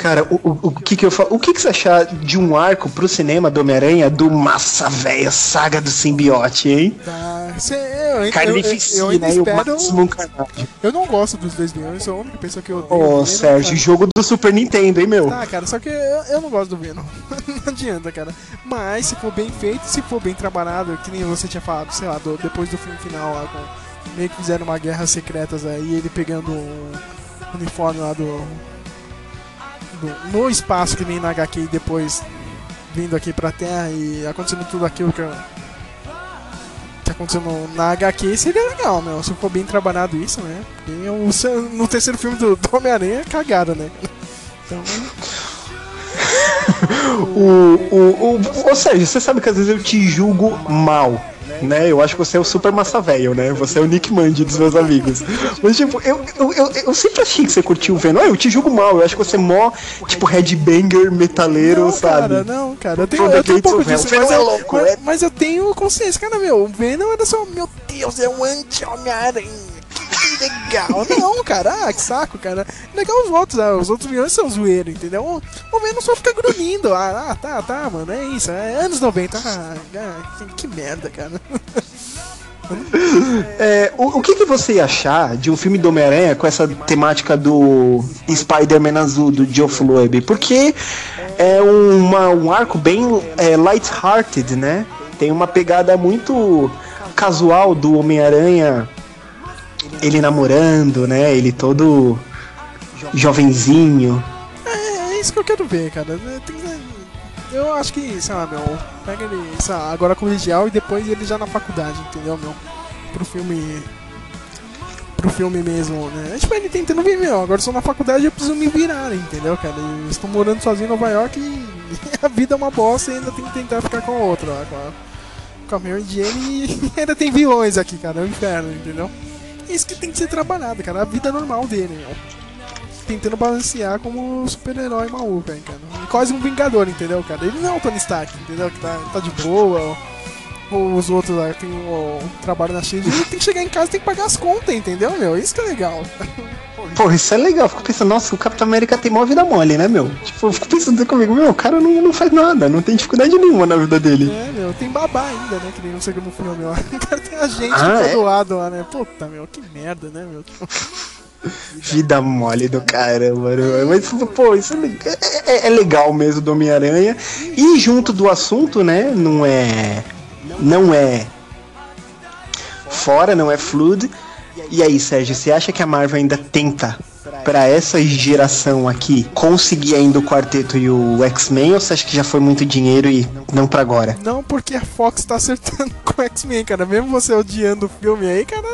Cara, o, o, o que que eu falo? O que que você achar de um arco pro cinema do Homem-Aranha do Massa Véia Saga do Simbiote, hein? Tá, cê, eu, eu, Carnificina eu, eu ainda e o espero. Carnage. Eu não gosto dos dois Venom, eu sou a única pessoa que eu odeio. Ô, o Venom, Sérgio, jogo do Super Nintendo, hein, meu? Tá, cara, só que eu, eu não gosto do Venom. não adianta, cara. Mas se for bem feito, se for bem trabalhado, que nem você tinha falado, sei lá, do- depois do filme final lá, com, meio que fizeram uma guerra secretas aí, ele pegando o uniforme lá do, no espaço que nem na HQ e depois vindo aqui pra Terra e acontecendo tudo aquilo que, que aconteceu na HQ, seria legal, meu. Se for bem trabalhado isso, né? Porque o se- no terceiro filme do, do Homem-Aranha, cagaram, né? Então. O, o, o, ô Sérgio, você sabe que às vezes eu te julgo mal. Né? Eu acho que você é o super massa velho, né? Você é o Nick Mandy dos meus amigos. Mas, tipo, eu, eu, eu, eu sempre achei que você curtiu o Venom. Eu te julgo mal. Eu acho que você é mó, tipo, headbanger, metaleiro, Não, sabe? cara, não, cara. Eu tenho, eu tenho um pouco disso, mas, é eu, louco, mas, é. mas eu tenho consciência, cara, meu. O Venom era só, meu Deus, é um anti-Homem-Aranha. Legal. Não, cara, ah, que saco, cara. Legal os outros, ah, os outros vilões são zoeiros, entendeu? O, Venom só fica grunhindo. Ah, ah, tá, tá, mano, é isso. É anos 90. Ah, ah, que, que merda, cara. É, o, o que, que você ia achar de um filme do Homem-Aranha com essa temática do Spider-Man azul, do Geoff Loeb? Porque é uma, um arco bem é, light-hearted, né? Tem uma pegada muito casual do Homem-Aranha, ele namorando, né? Ele todo jovenzinho. É, é isso que eu quero ver, cara. É, eu acho que, sei lá, meu, pega ele lá, agora colegial e depois ele já na faculdade, entendeu, meu? Pro filme. Pro filme mesmo, né? Tipo, ele tentando ver, meu, agora sou na faculdade eu preciso me virar, entendeu, cara? Eu estou morando sozinho em Nova York e a vida é uma bosta e ainda tem que tentar ficar com a outra com a, com a Mary Jane e ainda tem vilões aqui, cara, é um inferno, entendeu? É isso que tem que ser trabalhado, cara, a vida normal dele, meu tentando balancear como super-herói maluco, hein, cara. Quase um vingador, entendeu, cara? Ele não é o Tony Stark, entendeu? Que tá, tá de boa. Ou os outros lá tem o trabalho na. Ele tem que chegar em casa tem que pagar as contas, entendeu, meu? Isso que é legal. Pô, isso é legal. Eu fico pensando, nossa, o Capitão América tem mó vida mole, né, meu? Tipo, eu fico pensando comigo, meu, o cara não, não faz nada, não tem dificuldade nenhuma na vida dele. É, meu, tem babá ainda, né? Que nem no segundo filme lá. O cara tem a gente Ah, é? lado lá, né? Puta, meu, que merda, né, meu? Vida mole do caramba, né? mas pô, isso é, é- é- é legal mesmo do Homem-Aranha. E junto do assunto, né? Não é. Não é. Fora, não é fluid. E aí, Sérgio, você acha que a Marvel ainda tenta, pra essa geração aqui, conseguir ainda o quarteto e o X-Men? Ou você acha que já foi muito dinheiro e não pra agora? Não porque a Fox tá acertando com o X-Men, cara. Mesmo você odiando o filme aí, cara,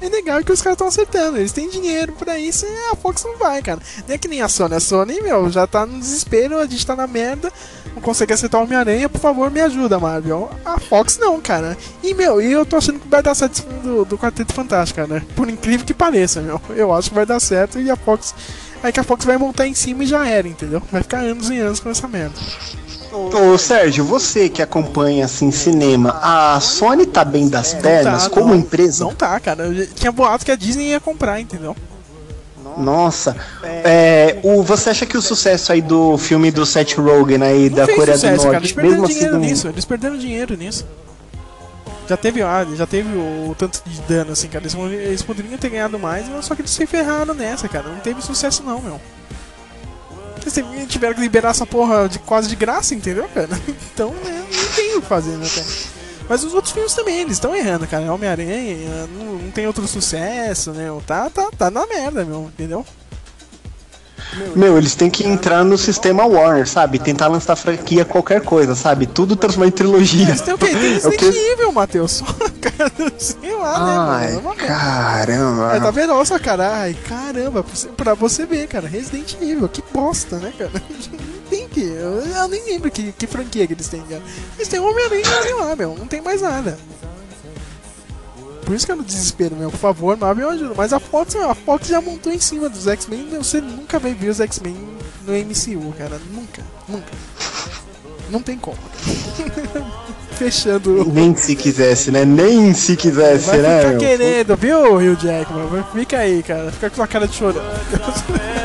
é, legal que os caras estão acertando. Eles têm dinheiro pra isso e a Fox não vai, cara. Não é que nem a Sony. A Sony, meu, já tá no desespero, a gente tá na merda, não consegue acertar o Homem-Aranha, por favor, me ajuda, Marvel. A Fox não, cara. E, meu, e eu tô achando que vai dar certo do, do Quarteto Fantástico, cara. Por incrível que pareça, meu. Eu acho que vai dar certo e a Fox. Aí que a Fox vai montar em cima e já era, entendeu? Vai ficar anos e anos com essa merda. Ô Sérgio, você que acompanha assim cinema, a Sony tá bem das pernas tá, como não. empresa? Não tá, cara. Tinha boato que a Disney ia comprar, entendeu? Nossa, é, o, você acha que o sucesso aí do filme do Seth Rogen aí da fez Coreia sucesso, do cara. Norte, Eles perderam mesmo assim, dinheiro não- nisso. Eles perderam dinheiro nisso. Já teve, ah, já teve o tanto de dano, assim, cara. Eles, eles poderiam ter ganhado mais, mas só que eles se ferraram nessa, cara. Não teve sucesso, não, meu. Eles tiveram que liberar essa porra de quase de graça, entendeu, cara? Então, né, não tem o que fazer, né, cara? Mas os outros filmes também, eles estão errando, cara. Homem-Aranha, não, não tem outro sucesso, né? Tá, tá, tá na merda, meu, entendeu? Meu, eles têm que entrar no sistema Warner, sabe? Tentar lançar franquia qualquer coisa, sabe? Tudo transformar em trilogia. Mas tem o quê? Tem É Resident que- Evil, Matheus. Cara, sei lá, né, mano? É Ai, merda. caramba. É, tá vendo? Só, cara. Ai, caramba, pra você ver, cara. Resident Evil, que bosta, né, cara? Não. Eu, eu nem lembro que, que franquia que eles têm, cara. Eles têm Homem-Aranha e lá, meu. Não tem mais nada. Por isso que eu no desespero, meu. Por favor, Marvel ajuda. Mas a Fox, meu, a Fox já montou em cima dos X-Men. Você nunca vai ver os X-Men no MCU, cara. Nunca, nunca. Não tem como. Fechando. Nem se quisesse, né? Nem se quisesse, Vai né? ficar meu? querendo, viu, Rio Jackman? Fica aí, cara. Fica com sua cara de chorando.